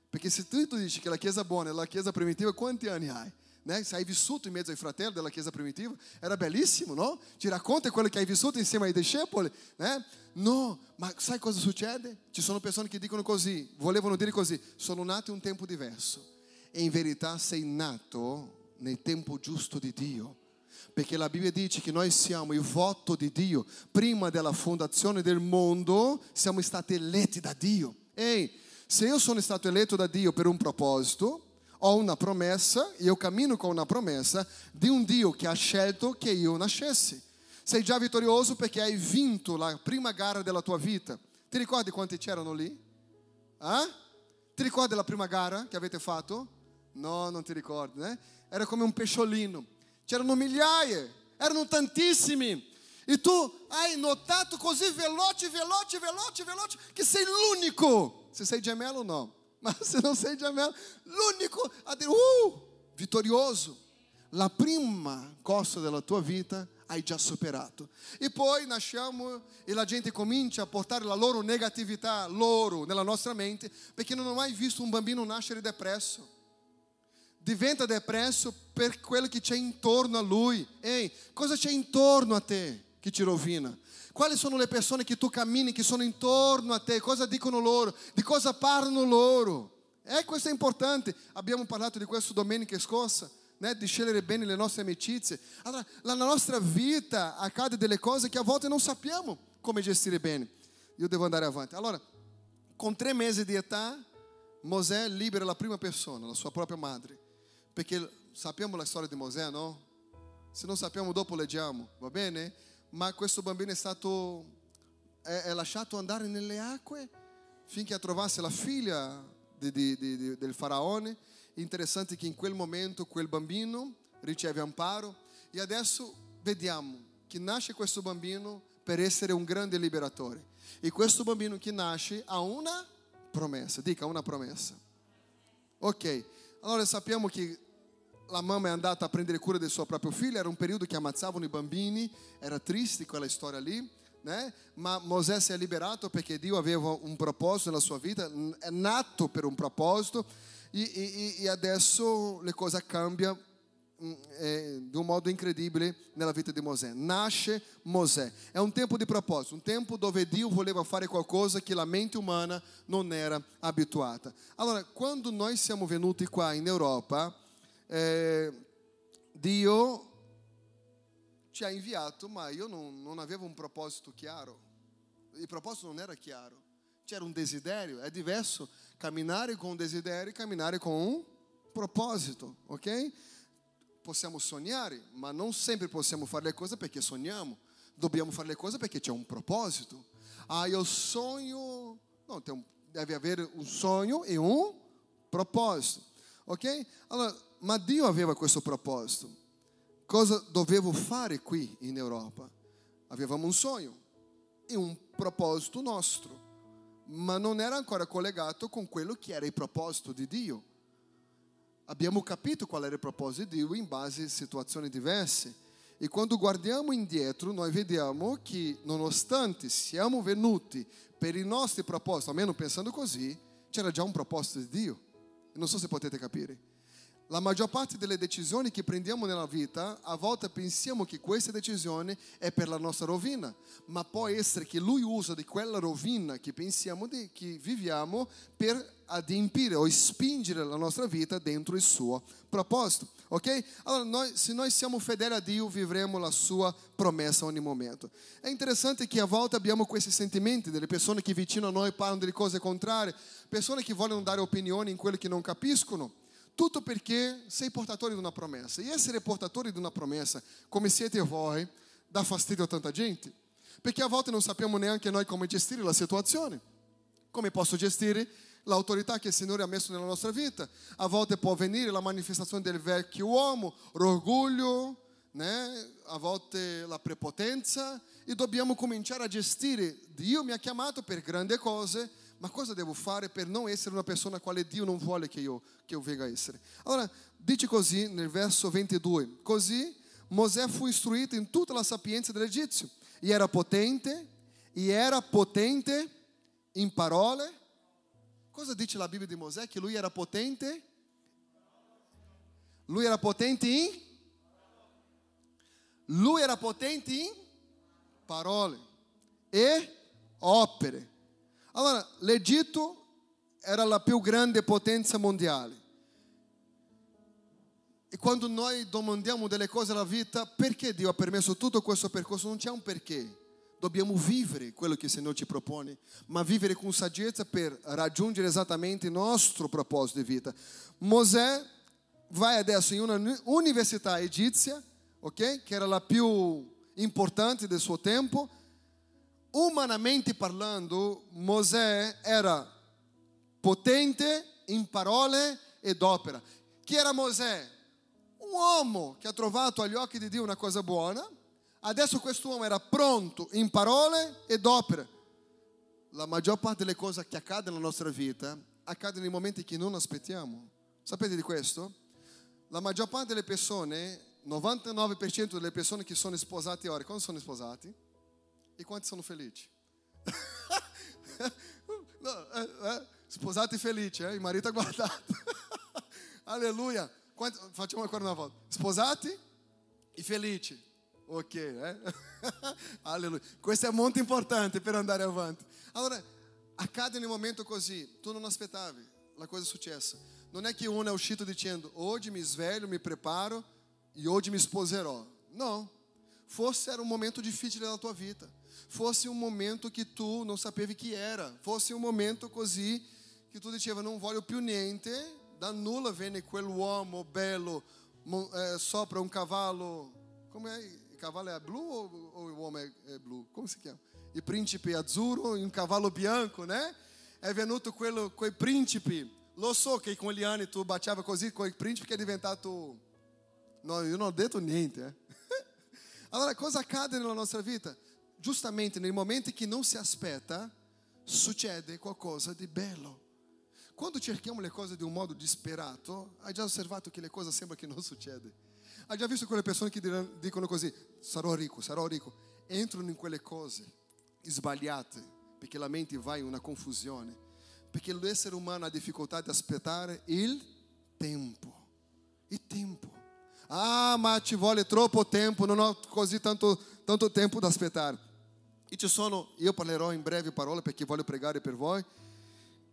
Perché se tu, tu dici che la chiesa buona è la chiesa primitiva, quanti anni hai? Né? Se hai vissuto in mezzo ai fratelli della chiesa primitiva, era bellissimo, no? Ti racconta quello che hai vissuto insieme ai discepoli, né? No, ma sai cosa succede? Ci sono persone che dicono così, volevano dire così, sono nato in un tempo diverso. E in verità sei nato nel tempo giusto di Dio. Perché la Bibbia dice che noi siamo il voto di Dio. Prima della fondazione del mondo siamo stati eletti da Dio. Ehi, se io sono stato eletto da Dio per un proposito, ho una promessa, io cammino con una promessa di un Dio che ha scelto che io nascessi. Sei già vittorioso perché hai vinto la prima gara della tua vita. Ti ricordi quanti c'erano lì? Eh? Ti ricordi la prima gara che avete fatto? No, non ti ricordi, né? Era come un pesciolino. C'erano migliaia, erano tantissimi. E tu hai notato così veloce, veloce, veloce, veloce, che sei l'unico. Se sei gemello, no. Ma se non sei gemello, l'unico uh, vittorioso. La prima cosa della tua vita hai già superato. E poi nasciamo e la gente comincia a portare la loro negatività, loro, nella nostra mente, perché non ho mai visto un bambino nascere depresso. Diventa depresso per quello che c'è intorno a lui. Ehi, cosa c'è intorno a te che ti rovina? Quali sono le persone che tu cammini, che sono intorno a te? Cosa dicono loro? Di cosa parlano loro? Eh, questo è importante. Abbiamo parlato di questo domenica scorsa, né? di scegliere bene le nostre amicizie. Allora, nella nostra vita accade delle cose che a volte non sappiamo come gestire bene. Io devo andare avanti. Allora, con tre mesi di età, Mosè libera la prima persona, la sua propria madre. Perché sappiamo la storia di Mosè, no? Se non sappiamo, dopo leggiamo, va bene? Ma questo bambino è stato è, è lasciato andare nelle acque finché trovasse la figlia di, di, di, del faraone. Interessante che in quel momento quel bambino riceve amparo e adesso vediamo che nasce questo bambino per essere un grande liberatore. E questo bambino che nasce ha una promessa, dica una promessa. Ok, allora sappiamo che la mamma è andata a prendere cura del suo proprio figlio, era un periodo che ammazzavano i bambini, era triste quella storia lì, né? ma Mosè si è liberato perché Dio aveva un proposito nella sua vita, è nato per un proposito e, e, e adesso le cose cambiano eh, di un modo incredibile nella vita di Mosè. Nasce Mosè. È un tempo di proposito, un tempo dove Dio voleva fare qualcosa che la mente umana non era abituata. Allora, quando noi siamo venuti qua in Europa, eh, Dio ci ha inviato, ma io non, non avevo un proposito chiaro. Il proposito non era chiaro. C'era un desiderio, è diverso camminare con un desiderio e camminare con un proposito, ok? Possiamo sognare, ma non sempre possiamo fare le cose perché sogniamo. Dobbiamo fare le cose perché c'è un proposito. Ah, io sogno. No, deve avere un sogno e un proposito. Ok? Allora, ma Dio aveva questo proposito. Cosa dovevo fare qui in Europa? Avevamo un sogno e un proposito nostro, ma non era ancora collegato con quello che era il proposito di Dio. Abbiamo capito qual era il proposito di Dio in base a situazioni diverse. E quando guardiamo indietro, noi vediamo che, nonostante siamo venuti per i nostri propositi, almeno pensando così, c'era già un proposito di Dio. Non so se potete capire. La maggior parte delle decisioni che prendiamo nella vita, a volte pensiamo che questa decisione è per la nostra rovina, ma può essere che Lui usa di quella rovina che pensiamo di, che viviamo per adempiere o spingere la nostra vita dentro il suo proposito. Ok? Allora, noi, se noi siamo fedeli a Dio, vivremo la sua promessa ogni momento. È interessante che a volte abbiamo questi sentimenti delle persone che vicino a noi parlano delle cose contrarie, persone che vogliono dare opinioni in quello che non capiscono. Tutto perché sei portatore di una promessa. E essere portatori di una promessa, come siete voi, dà fastidio a tanta gente. Perché a volte non sappiamo neanche noi come gestire la situazione. Come posso gestire l'autorità che il Signore ha messo nella nostra vita? A volte può venire la manifestazione del vecchio uomo, l'orgoglio, né? a volte la prepotenza e dobbiamo cominciare a gestire. Dio mi ha chiamato per grandi cose, ma cosa devo fare per non essere una persona quale Dio non vuole che io, che io venga a essere? Allora, dice così nel verso 22, così Mosè fu istruito in tutta la sapienza dell'Egizio e era potente, e era potente in parole. Cosa dice la Bibbia di Mosè? Che lui era potente? Lui era potente in? Lui era potente in parole e opere. Allora, l'Egitto era la più grande potenza mondiale. E quando noi domandiamo delle cose alla vita, perché Dio ha permesso tutto questo percorso? Non c'è un perché. Dobbiamo vivere quello che il Signore ci propone, ma vivere con saggezza per raggiungere esattamente il nostro proposito di vita. Mosè vai adesso in una università egizia, ok? Che era la più importante del suo tempo umanamente parlando, Mosè era potente in parole ed opera. Chi era Mosè? Un uomo che ha trovato agli occhi di Dio una cosa buona. Adesso quest'uomo era pronto in parole ed opere. La maggior parte delle cose che accadono nella nostra vita accadono nei momenti che non aspettiamo. Sapete di questo? La maggior parte delle persone, 99% delle persone che sono sposate ora, quando sono sposati? E quanti sono felici? no, eh, eh, sposati felici, eh? il marito ha guardato. Alleluia. Quanti, facciamo ancora una volta. Sposati e felici. Ok, eh? Alleluia. Questo è molto importante per andare avanti. Allora, accade in un momento così, tu non aspettavi, la cosa è successa. Non è che uno è uscito dicendo, oggi mi sveglio, mi preparo e oggi mi sposerò. No, forse era un momento difficile nella tua vita fosse um momento que tu não sapevi que era, fosse um momento così que tu diceva não voglio più niente, da nulla venne quell'uomo bello eh, sopra un cavallo, come è? Il cavallo è blu o, o l'uomo è, è blu? Come si chiama? Il principe azzurro in un cavallo bianco, né? È venuto quello, quel principe, lo so che con gli anni tu baciava così, quel principe che è diventato... No, io non ho detto niente. Eh? Allora, cosa accade nella nostra vita? giustamente nei momenti che non si aspetta, succede qualcosa di bello. Quando cerchiamo le cose di un modo disperato, hai già osservato che le cose sembra che non succede. Hai già visto quelle persone che dicono così, sarò ricco, sarò ricco, entrano in quelle cose sbagliate, perché la mente va in una confusione, perché l'essere umano ha difficoltà di aspettare il tempo. Il tempo. Ah, ma ci vuole troppo tempo, non ho così tanto, tanto tempo da aspettare. E ci sono, io parlerò in breve parole perché voglio pregare per voi.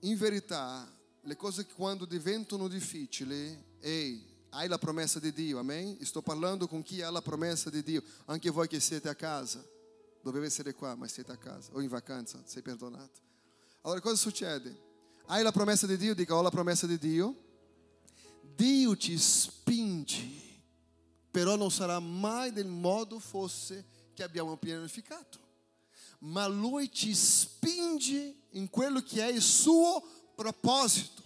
In verità, le cose quando diventano difficili, ehi, hai la promessa di Dio, amen? Sto parlando con chi ha la promessa di Dio, anche voi che siete a casa. Dovete essere qua, ma siete a casa, o in vacanza, sei perdonato. Allora cosa succede? Hai la promessa di Dio? Dica, ho la promessa di Dio. Dio ti spinge, però non sarà mai del modo fosse che abbiamo pianificato, ma Lui ci spinge in quello che è il suo proposito.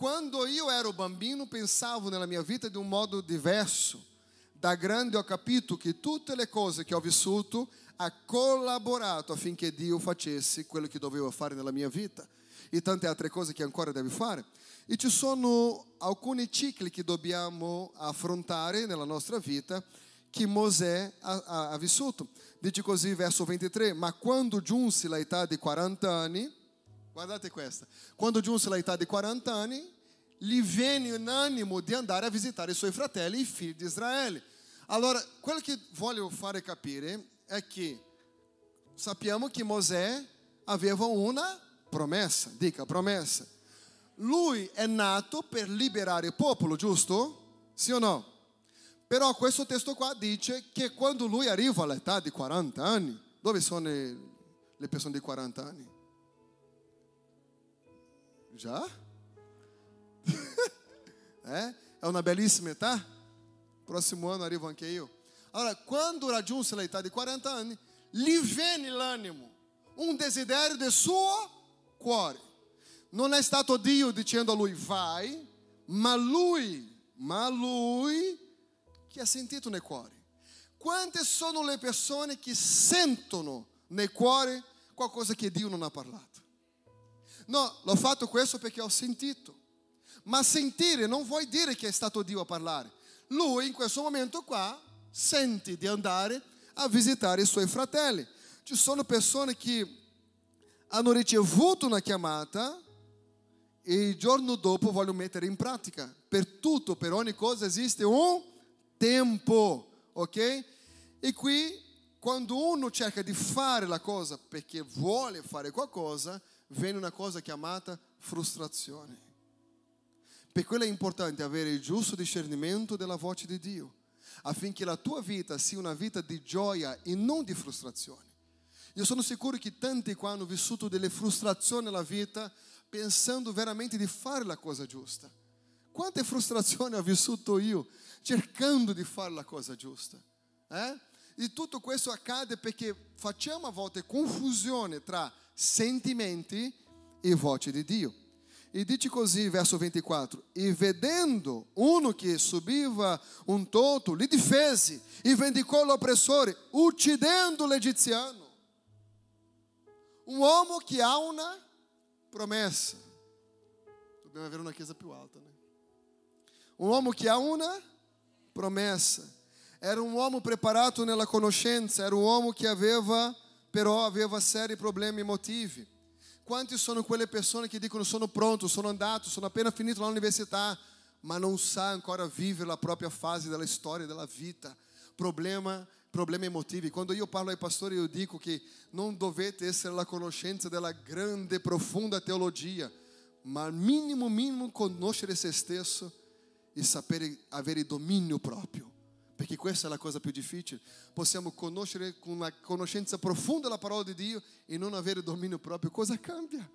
Quando io ero bambino, pensavo nella mia vita di un modo diverso. Da grande ho capito che tutte le cose che ho vissuto ha collaborato affinché Dio facesse quello che doveva fare nella mia vita e tante altre cose che ancora deve fare. E ci sono alcuni cicli che dobbiamo affrontare nella nostra vita che Mosè ha, ha, ha vissuto. Dice così, verso 23, ma quando giunse l'età di 40 anni, guardate questa, quando giunse l'età di 40 anni, gli venne un animo di andare a visitare i suoi fratelli, i figli di Israele. Allora, quello che voglio fare capire è che sappiamo che Mosè aveva una promessa, dica promessa. Lui è nato per liberare il popolo, giusto? Sì o no? Però questo testo qua dice che quando lui arriva all'età di 40 anni, dove sono le persone di 40 anni? Già? é? È una bellissima età. Prossimo anno arrivo anche io. Allora, quando raggiunse l'età di 40 anni, gli venne l'animo, un desiderio del suo cuore. Non è stato Dio dicendo a lui vai, ma lui, ma lui che ha sentito nel cuore. Quante sono le persone che sentono nel cuore qualcosa che Dio non ha parlato? No, l'ho fatto questo perché ho sentito. Ma sentire non vuol dire che è stato Dio a parlare. Lui in questo momento qua sente di andare a visitare i suoi fratelli. Ci sono persone che hanno ricevuto una chiamata e il giorno dopo vogliono mettere in pratica. Per tutto, per ogni cosa esiste un tempo, ok? E qui quando uno cerca di fare la cosa perché vuole fare qualcosa, viene una cosa chiamata frustrazione. Per quello è importante avere il giusto discernimento della voce di Dio, affinché la tua vita sia una vita di gioia e non di frustrazione. Io sono sicuro che tanti qua hanno vissuto delle frustrazioni nella vita pensando veramente di fare la cosa giusta. Quante frustrazioni ho vissuto io cercando di fare la cosa giusta? Eh? E tutto questo accade perché facciamo a volte confusione tra sentimenti e voce di Dio. E dice così, verso 24: E vedendo uno che subiva un toto, lhe difese e vendicò l'oppressore, uccidendo l'egiziano. Um uomo che ha una promessa. Dobbiamo avere una chiesa più alta, né? Um uomo che ha una promessa. Era um uomo preparato nella conoscenza, era um uomo che aveva, però aveva seri problemi emotivi. Quanti sono quelle persone che dicono sono pronto, sono andato, sono appena finito l'università, ma non sa ancora vivere la propria fase della storia, della vita. Problema problemi emotivi. Quando io parlo ai pastori, io dico che non dovete essere la conoscenza della grande, profonda teologia, ma al minimo, minimo conoscere se stesso e sapere avere dominio proprio. Perché questa è la cosa più difficile. Possiamo conoscere con una conoscenza profonda la parola di Dio e non avere dominio proprio. Cosa cambia?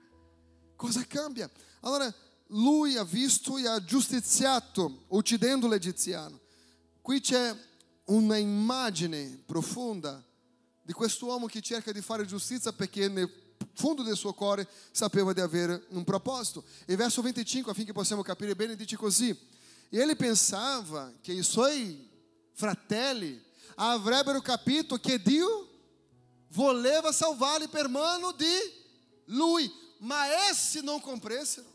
Cosa cambia? Allora, lui ha visto e ha giustiziato, uccidendo l'egiziano. Qui c'è una immagine profonda di quest'uomo che cerca di fare giustizia perché nel fundo del suo cuore sapeva di avere un proposito. E verso 25, affinché possiamo capire bene, dice così: E ele pensava che i suoi fratelli avrebbero capito che Dio voleva salvarli per mano di lui, ma essi non compressero.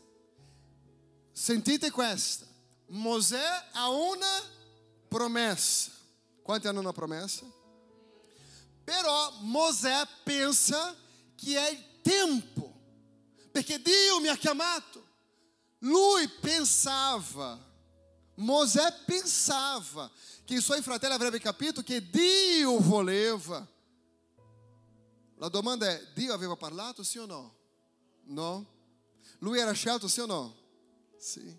Sentite questa: Mosè ha una promessa. Quanti hanno una promessa? Però Mosè pensa è il tempo, perché Dio mi ha chiamato. Lui pensava, Mosè pensava che i suoi fratelli avrebbero capito che Dio voleva. La domanda è, Dio aveva parlato sì o no? No? Lui era scelto sì o no? Sì.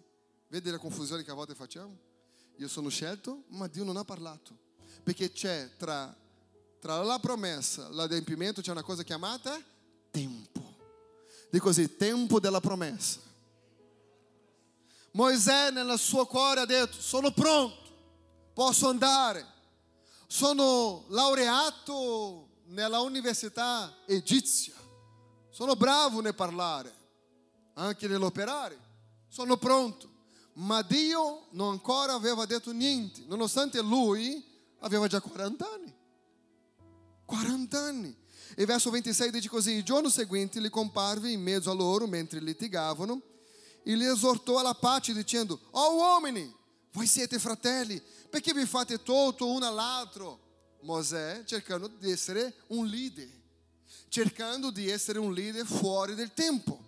Vedi la confusione che a volte facciamo? Io sono scelto, ma Dio non ha parlato. Perché c'è tra, tra la promessa e l'adempimento c'è una cosa chiamata tempo. Dico così, tempo della promessa. Moisés nel suo cuore ha detto, sono pronto, posso andare. sono laureato nella università egizia, sono bravo nel parlare, anche nell'operare, sono pronto. Ma Dio non ancora aveva detto niente, nonostante lui aveva già 40 anni. 40 anni. E verso 26 dice così: Il giorno seguente gli comparve in mezzo a loro mentre litigavano e li esortò alla pace dicendo: Oh uomini, voi siete fratelli, perché vi fate torto uno all'altro? Mosè cercando di essere un leader, cercando di essere un leader fuori del tempo.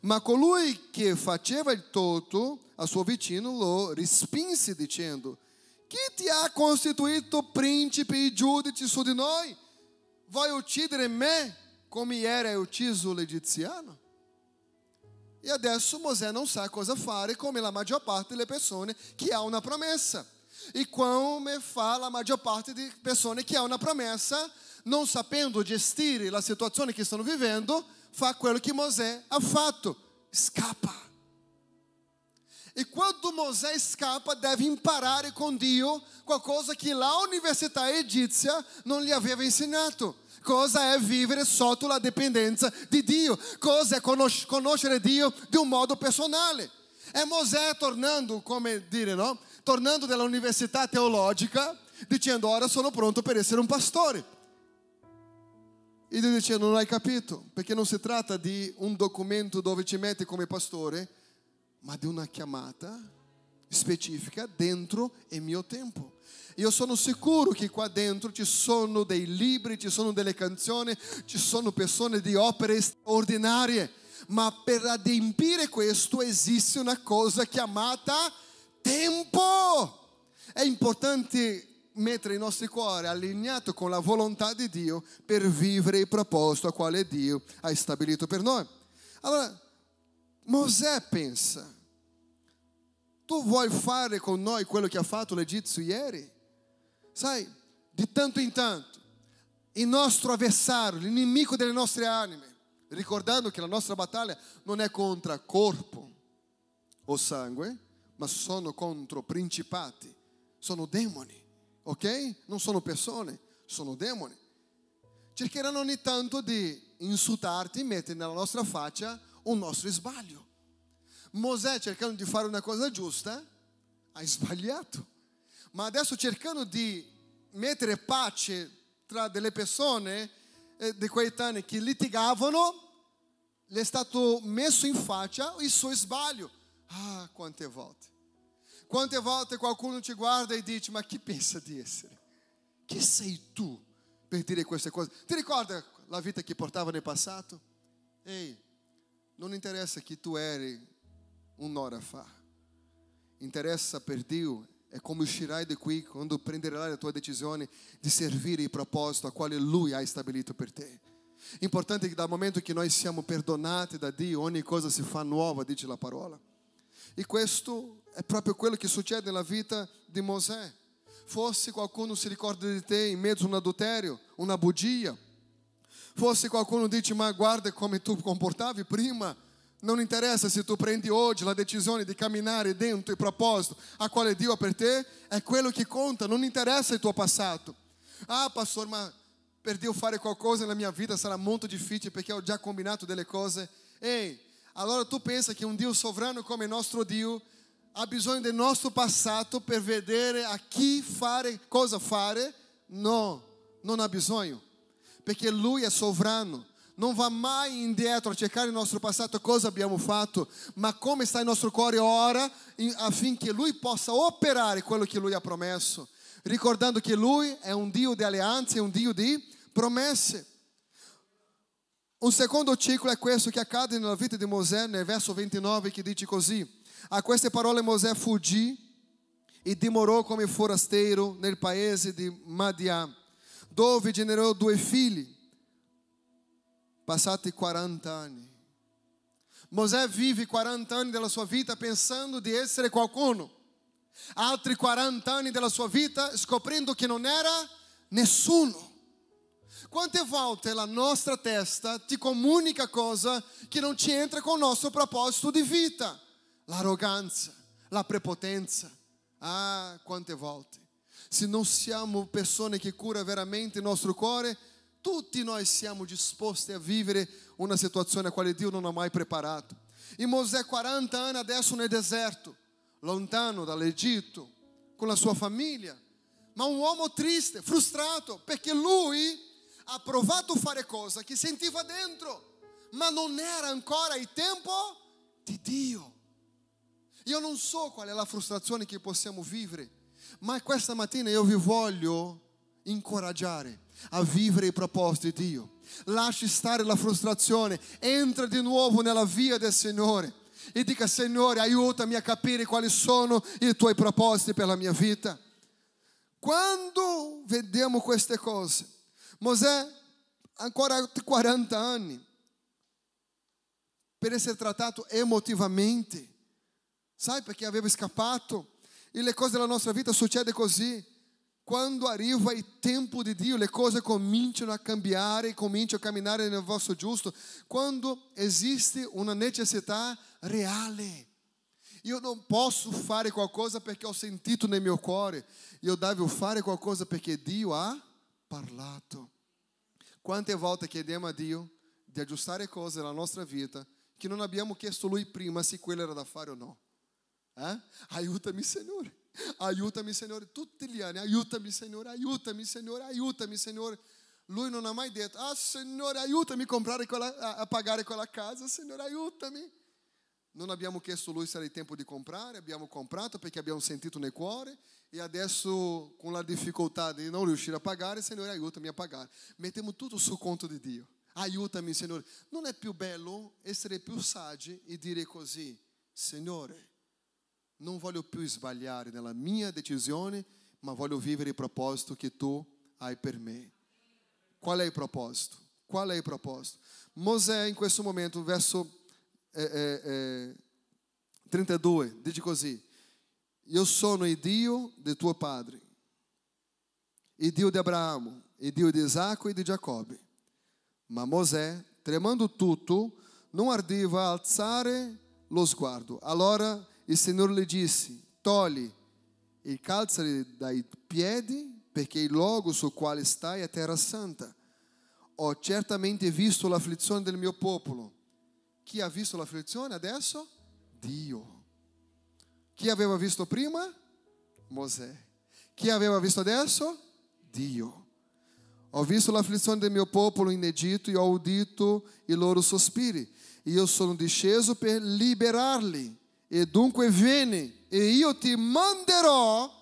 Ma colui che faceva il torto a suo vicino lo respinse dicendo: Chi ti ha costituito principe e giudice su di noi? Vuoi uccidere me come era ucciso l'egiziano? E adesso Mosè non sa cosa fare come la maggior parte delle persone che ha una promessa. E come fa la maggior parte di persone che ha una promessa, non sapendo gestire la situazione che stanno vivendo, fa quello che Mosè ha fatto, scappa. E quando Mosè scappa, deve imparare con Dio qualcosa che la università egizia non gli aveva insegnato. Cosa è vivere sotto la dipendenza di Dio? Cosa è conoscere Dio di un modo personale? È Mosè tornando, come dire, no? Tornando dall'università teologica, dicendo ora sono pronto per essere un pastore. E Dio dice non hai capito, perché non si tratta di un documento dove ci metti come pastore, ma di una chiamata specifica dentro il mio tempo. Io sono sicuro che qua dentro ci sono dei libri, ci sono delle canzoni, ci sono persone di opere straordinarie, ma per adempiere questo esiste una cosa chiamata tempo. È importante mettere i nostri cuori allineati con la volontà di Dio per vivere il proposito a quale Dio ha stabilito per noi. Allora, Mosè pensa, tu vuoi fare con noi quello che ha fatto l'Egizio ieri? Sai, di tanto in tanto, il nostro avversario, l'inimico delle nostre anime, ricordando che la nostra battaglia non è contro corpo o sangue, ma sono contro principati, sono demoni, ok? Non sono persone, sono demoni. Cercheranno ogni tanto di insultarti, mettere nella nostra faccia un nostro sbaglio. Mosè cercando di fare una cosa giusta, ha sbagliato ma adesso cercando di mettere pace tra delle persone eh, dei coetanei che litigavano, gli è stato messo in faccia il suo sbaglio. Ah, quante volte. Quante volte qualcuno ti guarda e dice, ma chi pensa di essere? Chi sei tu per dire queste cose? Ti ricorda la vita che portava nel passato? Ehi, non interessa chi tu eri un'ora fa. Interessa per Dio è come uscirai da qui quando prenderai la tua decisione di servire il proposito a quale Lui ha stabilito per te. Importante che dal momento che noi siamo perdonati da Dio, ogni cosa si fa nuova, dice la parola. E questo è proprio quello che succede nella vita di Mosè. Forse qualcuno si ricorda di te in mezzo a un adulterio, una bugia. Forse qualcuno dice, ma guarda come tu comportavi prima non interessa se tu prendi oggi la decisione di camminare dentro il proposito a quale Dio ha per te, è quello che conta, non interessa il tuo passato. Ah, pastor, ma per Dio fare qualcosa nella mia vita sarà molto difficile perché ho già combinato delle cose. Ehi, allora tu pensa che un Dio sovrano come il nostro Dio ha bisogno del nostro passato per vedere a chi fare, cosa fare? No, non ha bisogno, perché Lui è sovrano non va mai indietro a cercare il nostro passato cosa abbiamo fatto, ma come sta il nostro cuore ora affinché Lui possa operare quello che Lui ha promesso, ricordando che Lui è un Dio di alleanze, un Dio di promesse. Un secondo ciclo è questo che accade nella vita di Mosè, nel verso 29, che dice così: A queste parole Mosè fuggì e dimorò come forasteiro nel paese di Madian, dove generò due figli passati 40 anni. Mosè vive 40 anni della sua vita pensando di essere qualcuno, altri 40 anni della sua vita scoprendo che non era nessuno. Quante volte la nostra testa ti comunica cosa che non ci entra con il nostro proposito di vita? L'arroganza, la prepotenza. Ah, quante volte. se non siamo persone che cura veramente il nostro cuore, tutti noi siamo disposti a vivere una situazione a quale Dio non ha mai preparato. E Mosè 40 anni adesso nel deserto, lontano dall'Egitto, con la sua famiglia, ma un uomo triste, frustrato, perché lui ha provato a fare cose che sentiva dentro, ma non era ancora il tempo di Dio. Io non so qual è la frustrazione che possiamo vivere, ma questa mattina io vi voglio incoraggiare a vivere i propositi di Dio. Lasci stare la frustrazione, entra di nuovo nella via del Signore e dica Signore aiutami a capire quali sono i tuoi propositi per la mia vita. Quando vediamo queste cose, Mosè ancora 40 anni per essere trattato emotivamente, sai perché aveva scappato e le cose della nostra vita succedono così. Quando arriva il tempo di Dio, le cose cominciano a cambiare, cominciano a camminare nel vostro giusto. Quando esiste una necessità reale. Io non posso fare qualcosa perché ho sentito nel mio cuore. Io devo fare qualcosa perché Dio ha parlato. Quante volte chiediamo a Dio di aggiustare cose nella nostra vita che non abbiamo chiesto Lui prima se quello era da fare o no? Eh? Aiutami, Signore. Aiutami, Signore. Tutti gli anni, aiutami, Signore. Aiutami, Signore. Aiutami, Signore. Lui non ha mai detto, ah, Signore, aiutami a, quella, a pagare quella casa. Signore, aiutami. Non abbiamo chiesto lui se era il tempo di comprare, abbiamo comprato perché abbiamo sentito nel cuore e adesso con la difficoltà di non riuscire a pagare, Signore aiutami a pagare. Mettiamo tutto sul conto di Dio. Aiutami, Signore. Non è più bello essere più saggi e dire così, Signore, non voglio più sbagliare nella mia decisione, ma voglio vivere il proposito che tu hai per me. Qual è il proposito? Qual è il proposito? Mosè in questo momento, verso eh, eh, 32, dice così, io sono il Dio di tuo padre, il Dio di Abramo, il Dio di Isacco e di Giacobbe. Ma Mosè, tremando tutto, non a alzare lo sguardo. Allora il Signore le disse, togli il calzare dai piedi, perché il luogo sul quale stai è terra santa. Ho certamente visto l'afflizione del mio popolo. Chi ha visto l'afflizione adesso? Dio. Chi aveva visto prima? Mosè. Chi aveva visto adesso? Dio. Ho visto l'afflizione del mio popolo in Egitto e ho udito i loro sospiri. Io sono disceso per liberarli. E dunque vieni e io ti manderò.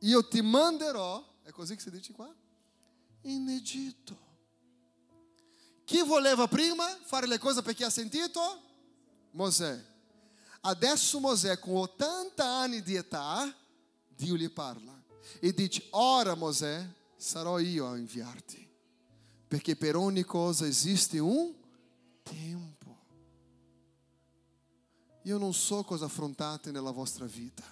Io ti manderò. È così che si dice qua? In Egitto. Chi voleva prima fare le cose perché ha sentito? Mosè. Adesso Mosè, con 80 anni di età, Dio gli parla e dice: Ora Mosè, sarò io a inviarti, perché per ogni cosa esiste un tempo. Io non so cosa affrontate nella vostra vita.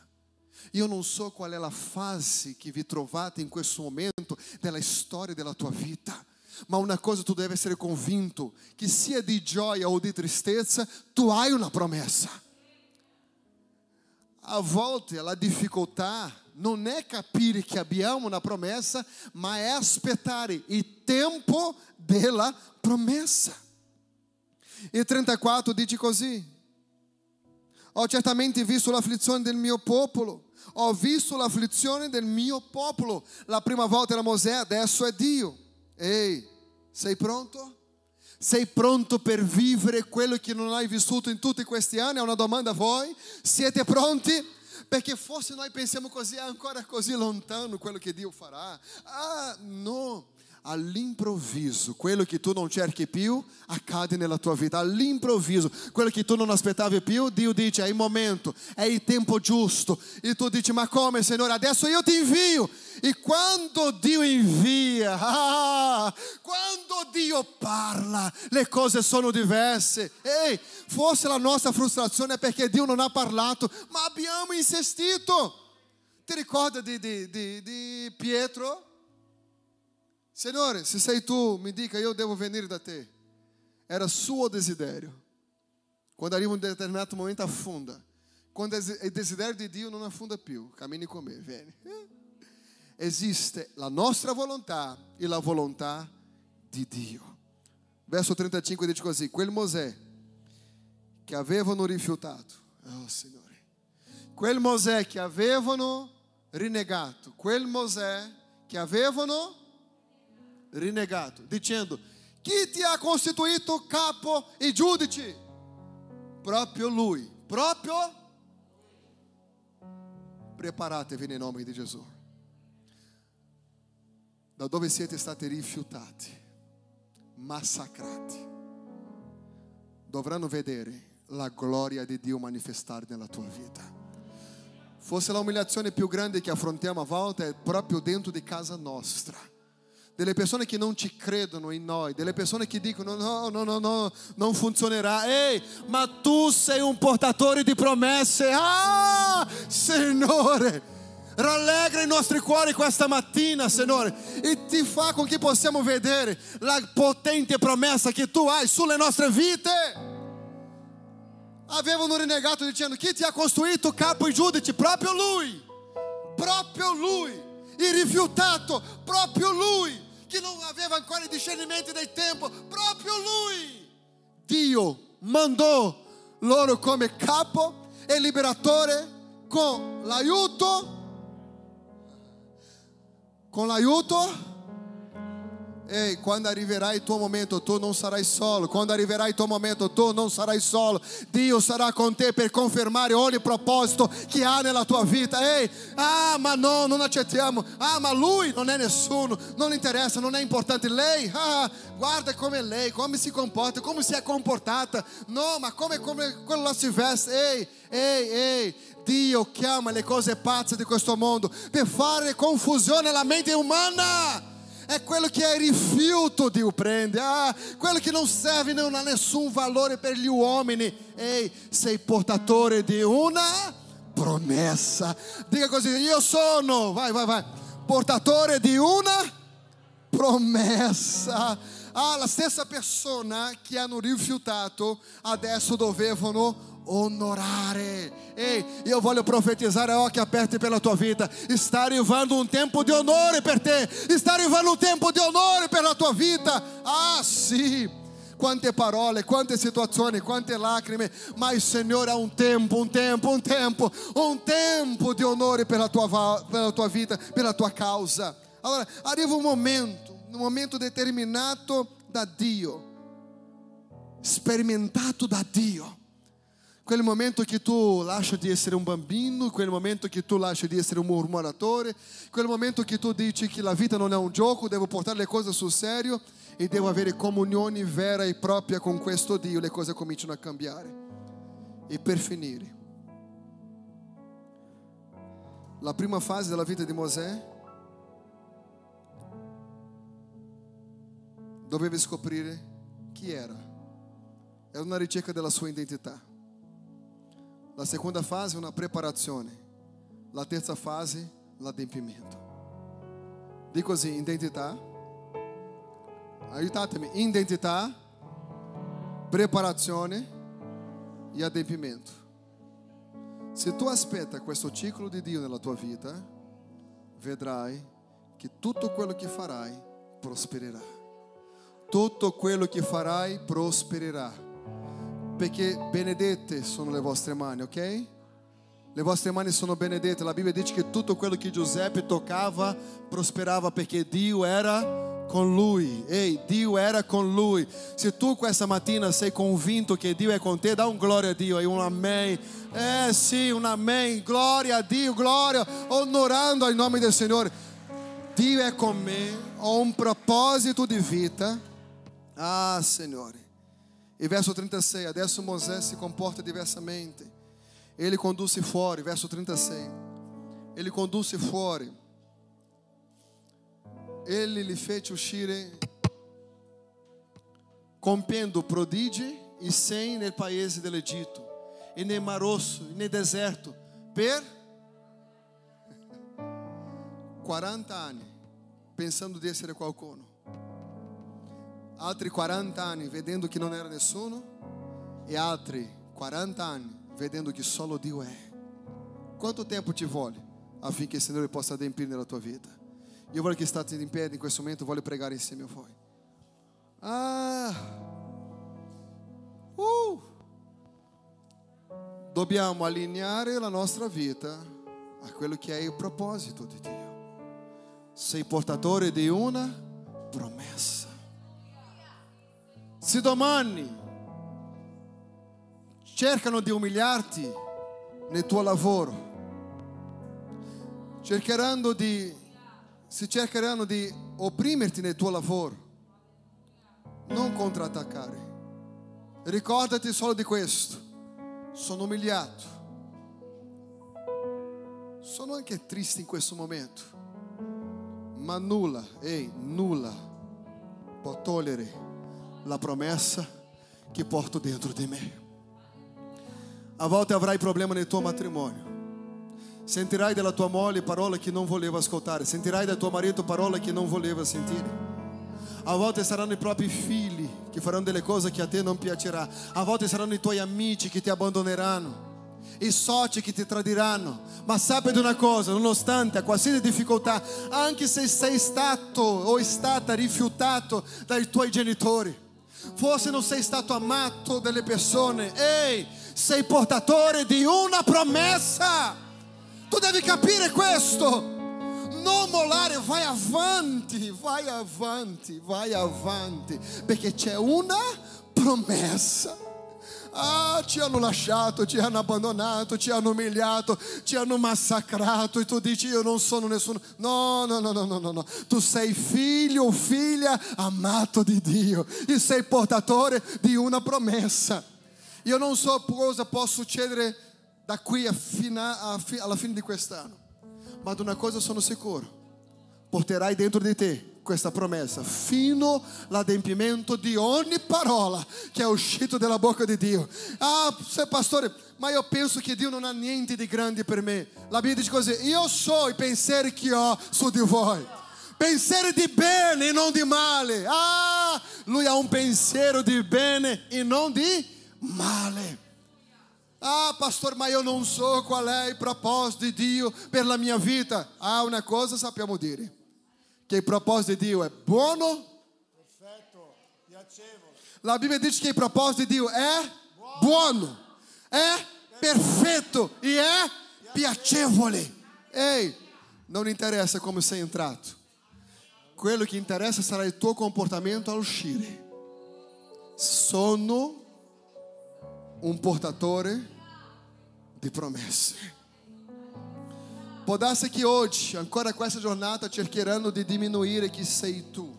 Io non so qual è la fase che vi trovate in questo momento della storia della tua vita. Ma una cosa tu devi essere convinto, che sia di gioia o di tristezza, tu hai una promessa. A volte la difficoltà non è capire che abbiamo una promessa, ma è aspettare il tempo della promessa. E 34 dice così: Ho certamente visto l'afflizione del mio popolo. Ho visto l'afflizione del mio popolo. La prima volta era Mosè, adesso è Dio. Ehi, sei pronto? Sei pronto per vivere quello che non hai vissuto in tutti questi anni? È una domanda a voi. Siete pronti? Perché forse noi pensiamo così, è ancora così lontano quello che Dio farà. Ah, no. All'improvviso, quello che tu non cerchi più accade nella tua vita. All'improvviso, quello che tu non aspettavi più, Dio dice: è il momento, è il tempo giusto. E tu dici: Ma come, Signore? Adesso io ti invio. E quando Dio invia, ah, quando Dio parla, le cose sono diverse. Ehi, forse la nostra frustrazione è perché Dio non ha parlato, ma abbiamo insistito. Ti ricorda di, di, di, di Pietro? Signore, se sei tu, mi dica, io devo venire da te. Era suo desiderio. Quando arriva un determinato momento, affonda. Quando il desiderio di Dio non affonda più, cammini con me, vieni. Esiste la nostra volontà e la volontà di Dio. Verso 35 dice così: Quel Mosè che avevano rifiutato, oh Signore, quel Mosè che avevano rinegato, quel Mosè che avevano rinegato, dicendo: Chi ti ha costituito capo e giudice? Proprio lui, proprio preparatevi nel nome di Gesù. Da dove siete stati rifiutati, massacrati, dovranno vedere la gloria di Dio manifestare nella tua vita. Forse la umiliazione più grande che affrontiamo a volte è proprio dentro di casa nostra. Delle persone che non ci credono in noi, delle persone che dicono no, no, no, no, non funzionerà. Ehi, ma tu sei un portatore di promesse. Ah, Signore! Rallegra i nostri cuori questa mattina, Signore, e ti fa con che possiamo vedere la potente promessa che tu hai sulle nostre vite. Avevano rinegato dicendo: Chi ti ha costruito capo e giudice? Proprio lui, proprio lui, e rifiutato, proprio lui, che non aveva ancora i discernimenti del tempo, proprio lui. Dio mandò loro come capo e liberatore con l'aiuto con l'aiuto. Ehi, quando arriverà il tuo momento, tu non sarai solo. Quando arriverà il tuo momento, tu non sarai solo. Dio sarà con te per confermare ogni proposito che ha nella tua vita. Ehi, ah, ma no, non accettiamo. Ah, ma lui non è nessuno. Non interessa, non è importante. Lei, ah, guarda come lei, come si comporta, come si è comportata. No, ma come, come quello si veste. Ehi, ehi, ehi. Dio chiama le cose pazze di questo mondo per fare confusione nella mente umana. È quello che è rifiuto Dio prende, ah, quello che non serve non ha nessun valore per gli uomini. Ehi, sei portatore di una promessa. Dica così, io sono, vai, vai, vai, portatore di una promessa. Ah, la stessa persona che hanno rifiutato adesso dovevano onorare. Ei, io voglio profetizare a occhi aperti pela tua vida. Está arrivando um tempo de onore per te. Está arrivando um tempo de onore pela tua vida. Ah, sì. Quante parole, quante situazioni, quante lacrime, mas Senhor, há um tempo, um tempo, um tempo, um tempo de onore pela tua, pela tua vida, pela tua causa. Allora, arriva um momento, um momento determinato da Dio, sperimentato da Dio quel momento che tu lasci di essere un bambino, quel momento che tu lasci di essere un murmuratore, quel momento che tu dici che la vita non è un gioco, devo portare le cose sul serio e devo avere comunione vera e propria con questo Dio, le cose cominciano a cambiare. E per finire, la prima fase della vita di Mosè doveva scoprire chi era. Era una ricerca della sua identità. La seconda fase è una preparazione. La terza fase, l'adempimento. Dico così, identità. Aiutatemi, identità, preparazione e adempimento. Se tu aspetta questo ciclo di Dio nella tua vita, vedrai che tutto quello che farai prospererà. Tutto quello che farai prospererà perché benedette sono le vostre mani, ok? Le vostre mani sono benedette. La Bibbia dice che tutto quello che Giuseppe toccava prosperava perché Dio era con lui. Ehi, Dio era con lui. Se tu questa mattina sei convinto che Dio è con te, dá un gloria a Dio e un amém. Eh sì, un amém. Glória a Dio, glória, onorando il nome del Signore. Dio è con me, ho un proposito di vita. Ah, Signore. E verso 36, adesso Moisés se comporta diversamente. Ele conduz fora, verso 36. Ele conduz fora. Ele lhe fece uscire compiendo prodigi e sem nel paese dell'Egitto, e nel mar rosso, e nel deserto, per 40 anni, pensando di essere qualcuno altri 40 anni vedendo che non era nessuno e altri 40 anni vedendo che solo Dio è. Quanto tempo ti vuole affinché il Signore possa adempire nella tua vita? Io voglio che state in piedi in questo momento, voglio pregare insieme a voi. Ah! Uh! Dobbiamo allineare la nostra vita a quello che è il proposito di Dio. Sei portatore di una promessa. Se domani cercano di umiliarti nel tuo lavoro, cercheranno di, si cercheranno di opprimerti nel tuo lavoro, non contrattaccare. Ricordati solo di questo. Sono umiliato. Sono anche triste in questo momento. Ma nulla, ehi, nulla può togliere la promessa che porto dentro di me. A volte avrai problema nel tuo matrimonio. Sentirai dalla tua moglie parole che non voleva ascoltare. Sentirai dal tuo marito parole che non voleva sentire. A volte saranno i propri figli che faranno delle cose che a te non piacerà. A volte saranno i tuoi amici che ti abbandoneranno. I soci che ti tradiranno. Ma sappi di una cosa, nonostante a qualsiasi difficoltà, anche se sei stato o stata rifiutato dai tuoi genitori, forse non sei stato amato dalle persone, ehi, sei portatore di una promessa. Tu devi capire questo. Non mollare, vai avanti, vai avanti, vai avanti, perché c'è una promessa. Ah, ti hanno lasciato, ti hanno abbandonato, ti hanno umiliato, ti hanno massacrato e tu dici io non sono nessuno. No, no, no, no, no, no, no. Tu sei figlio o figlia amato di Dio e sei portatore di una promessa. Io non so cosa può succedere da qui a fina, a fi, alla fine di quest'anno, ma di una cosa sono sicuro. Porterai dentro di te questa promessa fino all'adempimento di ogni parola che è uscito dalla bocca di Dio. Ah, pastore, ma io penso che Dio non ha niente di grande per me. La Bibbia dice così: Io so i pensieri che ho su di voi. Pensieri di bene e non di male. Ah, lui ha un pensiero di bene e non di male. Ah, pastor, ma io non so qual è il proposito di Dio per la mia vita. Ah, una cosa sappiamo dire: che il proposito di Dio è buono. Perfetto, piacevole. La Bibbia dice che il proposito di Dio è buono, è perfetto e è piacevole. Ehi, non interessa come sei entrato. Quello che interessa sarà il tuo comportamento al uscire. Sono un portatore di promesse. Può darsi che oggi, ancora questa giornata, cercheranno di diminuire chi sei tu.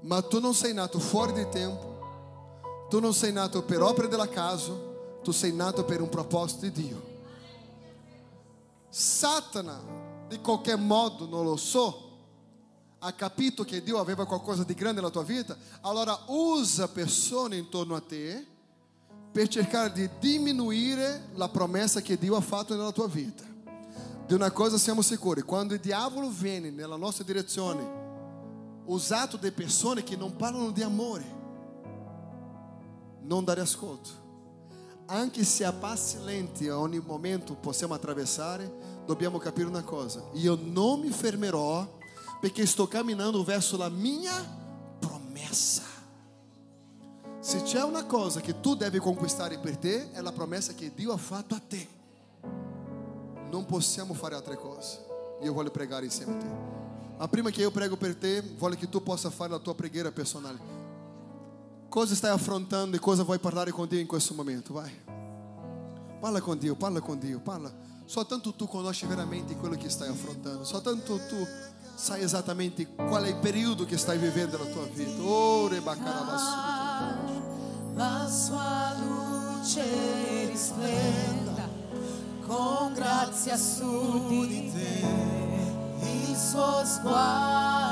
Ma tu non sei nato fuori di tempo, tu non sei nato per opere della caso, tu sei nato per un proposito di Dio. Satana, di qualche modo, non lo so, ha capito che Dio aveva qualcosa di grande nella tua vita, allora usa persone intorno a te per cercare di diminuire la promessa che Dio ha fatto nella tua vita. Di una cosa siamo sicuri, quando il diavolo viene nella nostra direzione, usato da persone che non parlano di amore, non dare ascolto. Anche se a passi lenti a ogni momento possiamo attraversare, dobbiamo capire una cosa: io non mi fermerò perché sto camminando verso la mia promessa. Se c'è una cosa che tu devi conquistare per te, è la promessa che Dio ha fatto a te. Non possiamo fare altre cose. Io voglio pregare insieme a te. Ma prima che io prego per te, voglio che tu possa fare la tua preghiera personale. Cosa stai affrontando e cosa vuoi parlare con Dio in questo momento? Vai. Parla con Dio, parla con Dio, parla. Soltanto tu conosci veramente quello che stai affrontando. Soltanto tu sai esattamente qual è il periodo che stai vivendo nella tua vita. Oh, Rebacarabassu. La sua luce risplenda con grazia su di te, il suo sguardo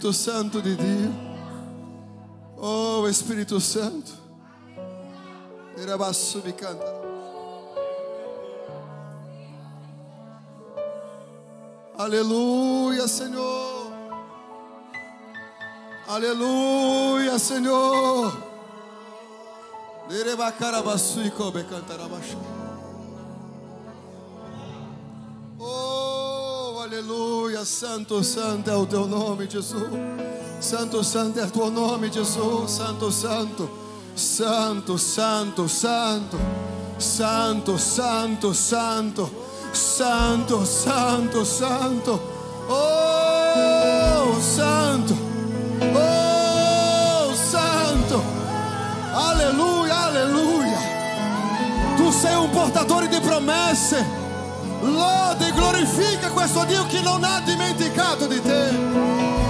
Espírito Santo de dia. Oh, Espírito Santo. Irabassubi canta. Aleluia, Senhor. Aleluia, Senhor. Derebacarabassu e cobe cantarabachar. Aleluia, Santo, Santo é o teu nome, Jesus. Santo, Santo é o teu nome, Jesus. Santo, Santo, Santo, Santo, Santo, Santo, Santo, Santo, Santo, Santo, Santo. Oh, Santo, oh, Santo. Aleluia, aleluia. Tu sei um portador de promessas. Lode, glorifica questo Dio che non ha dimenticato di te.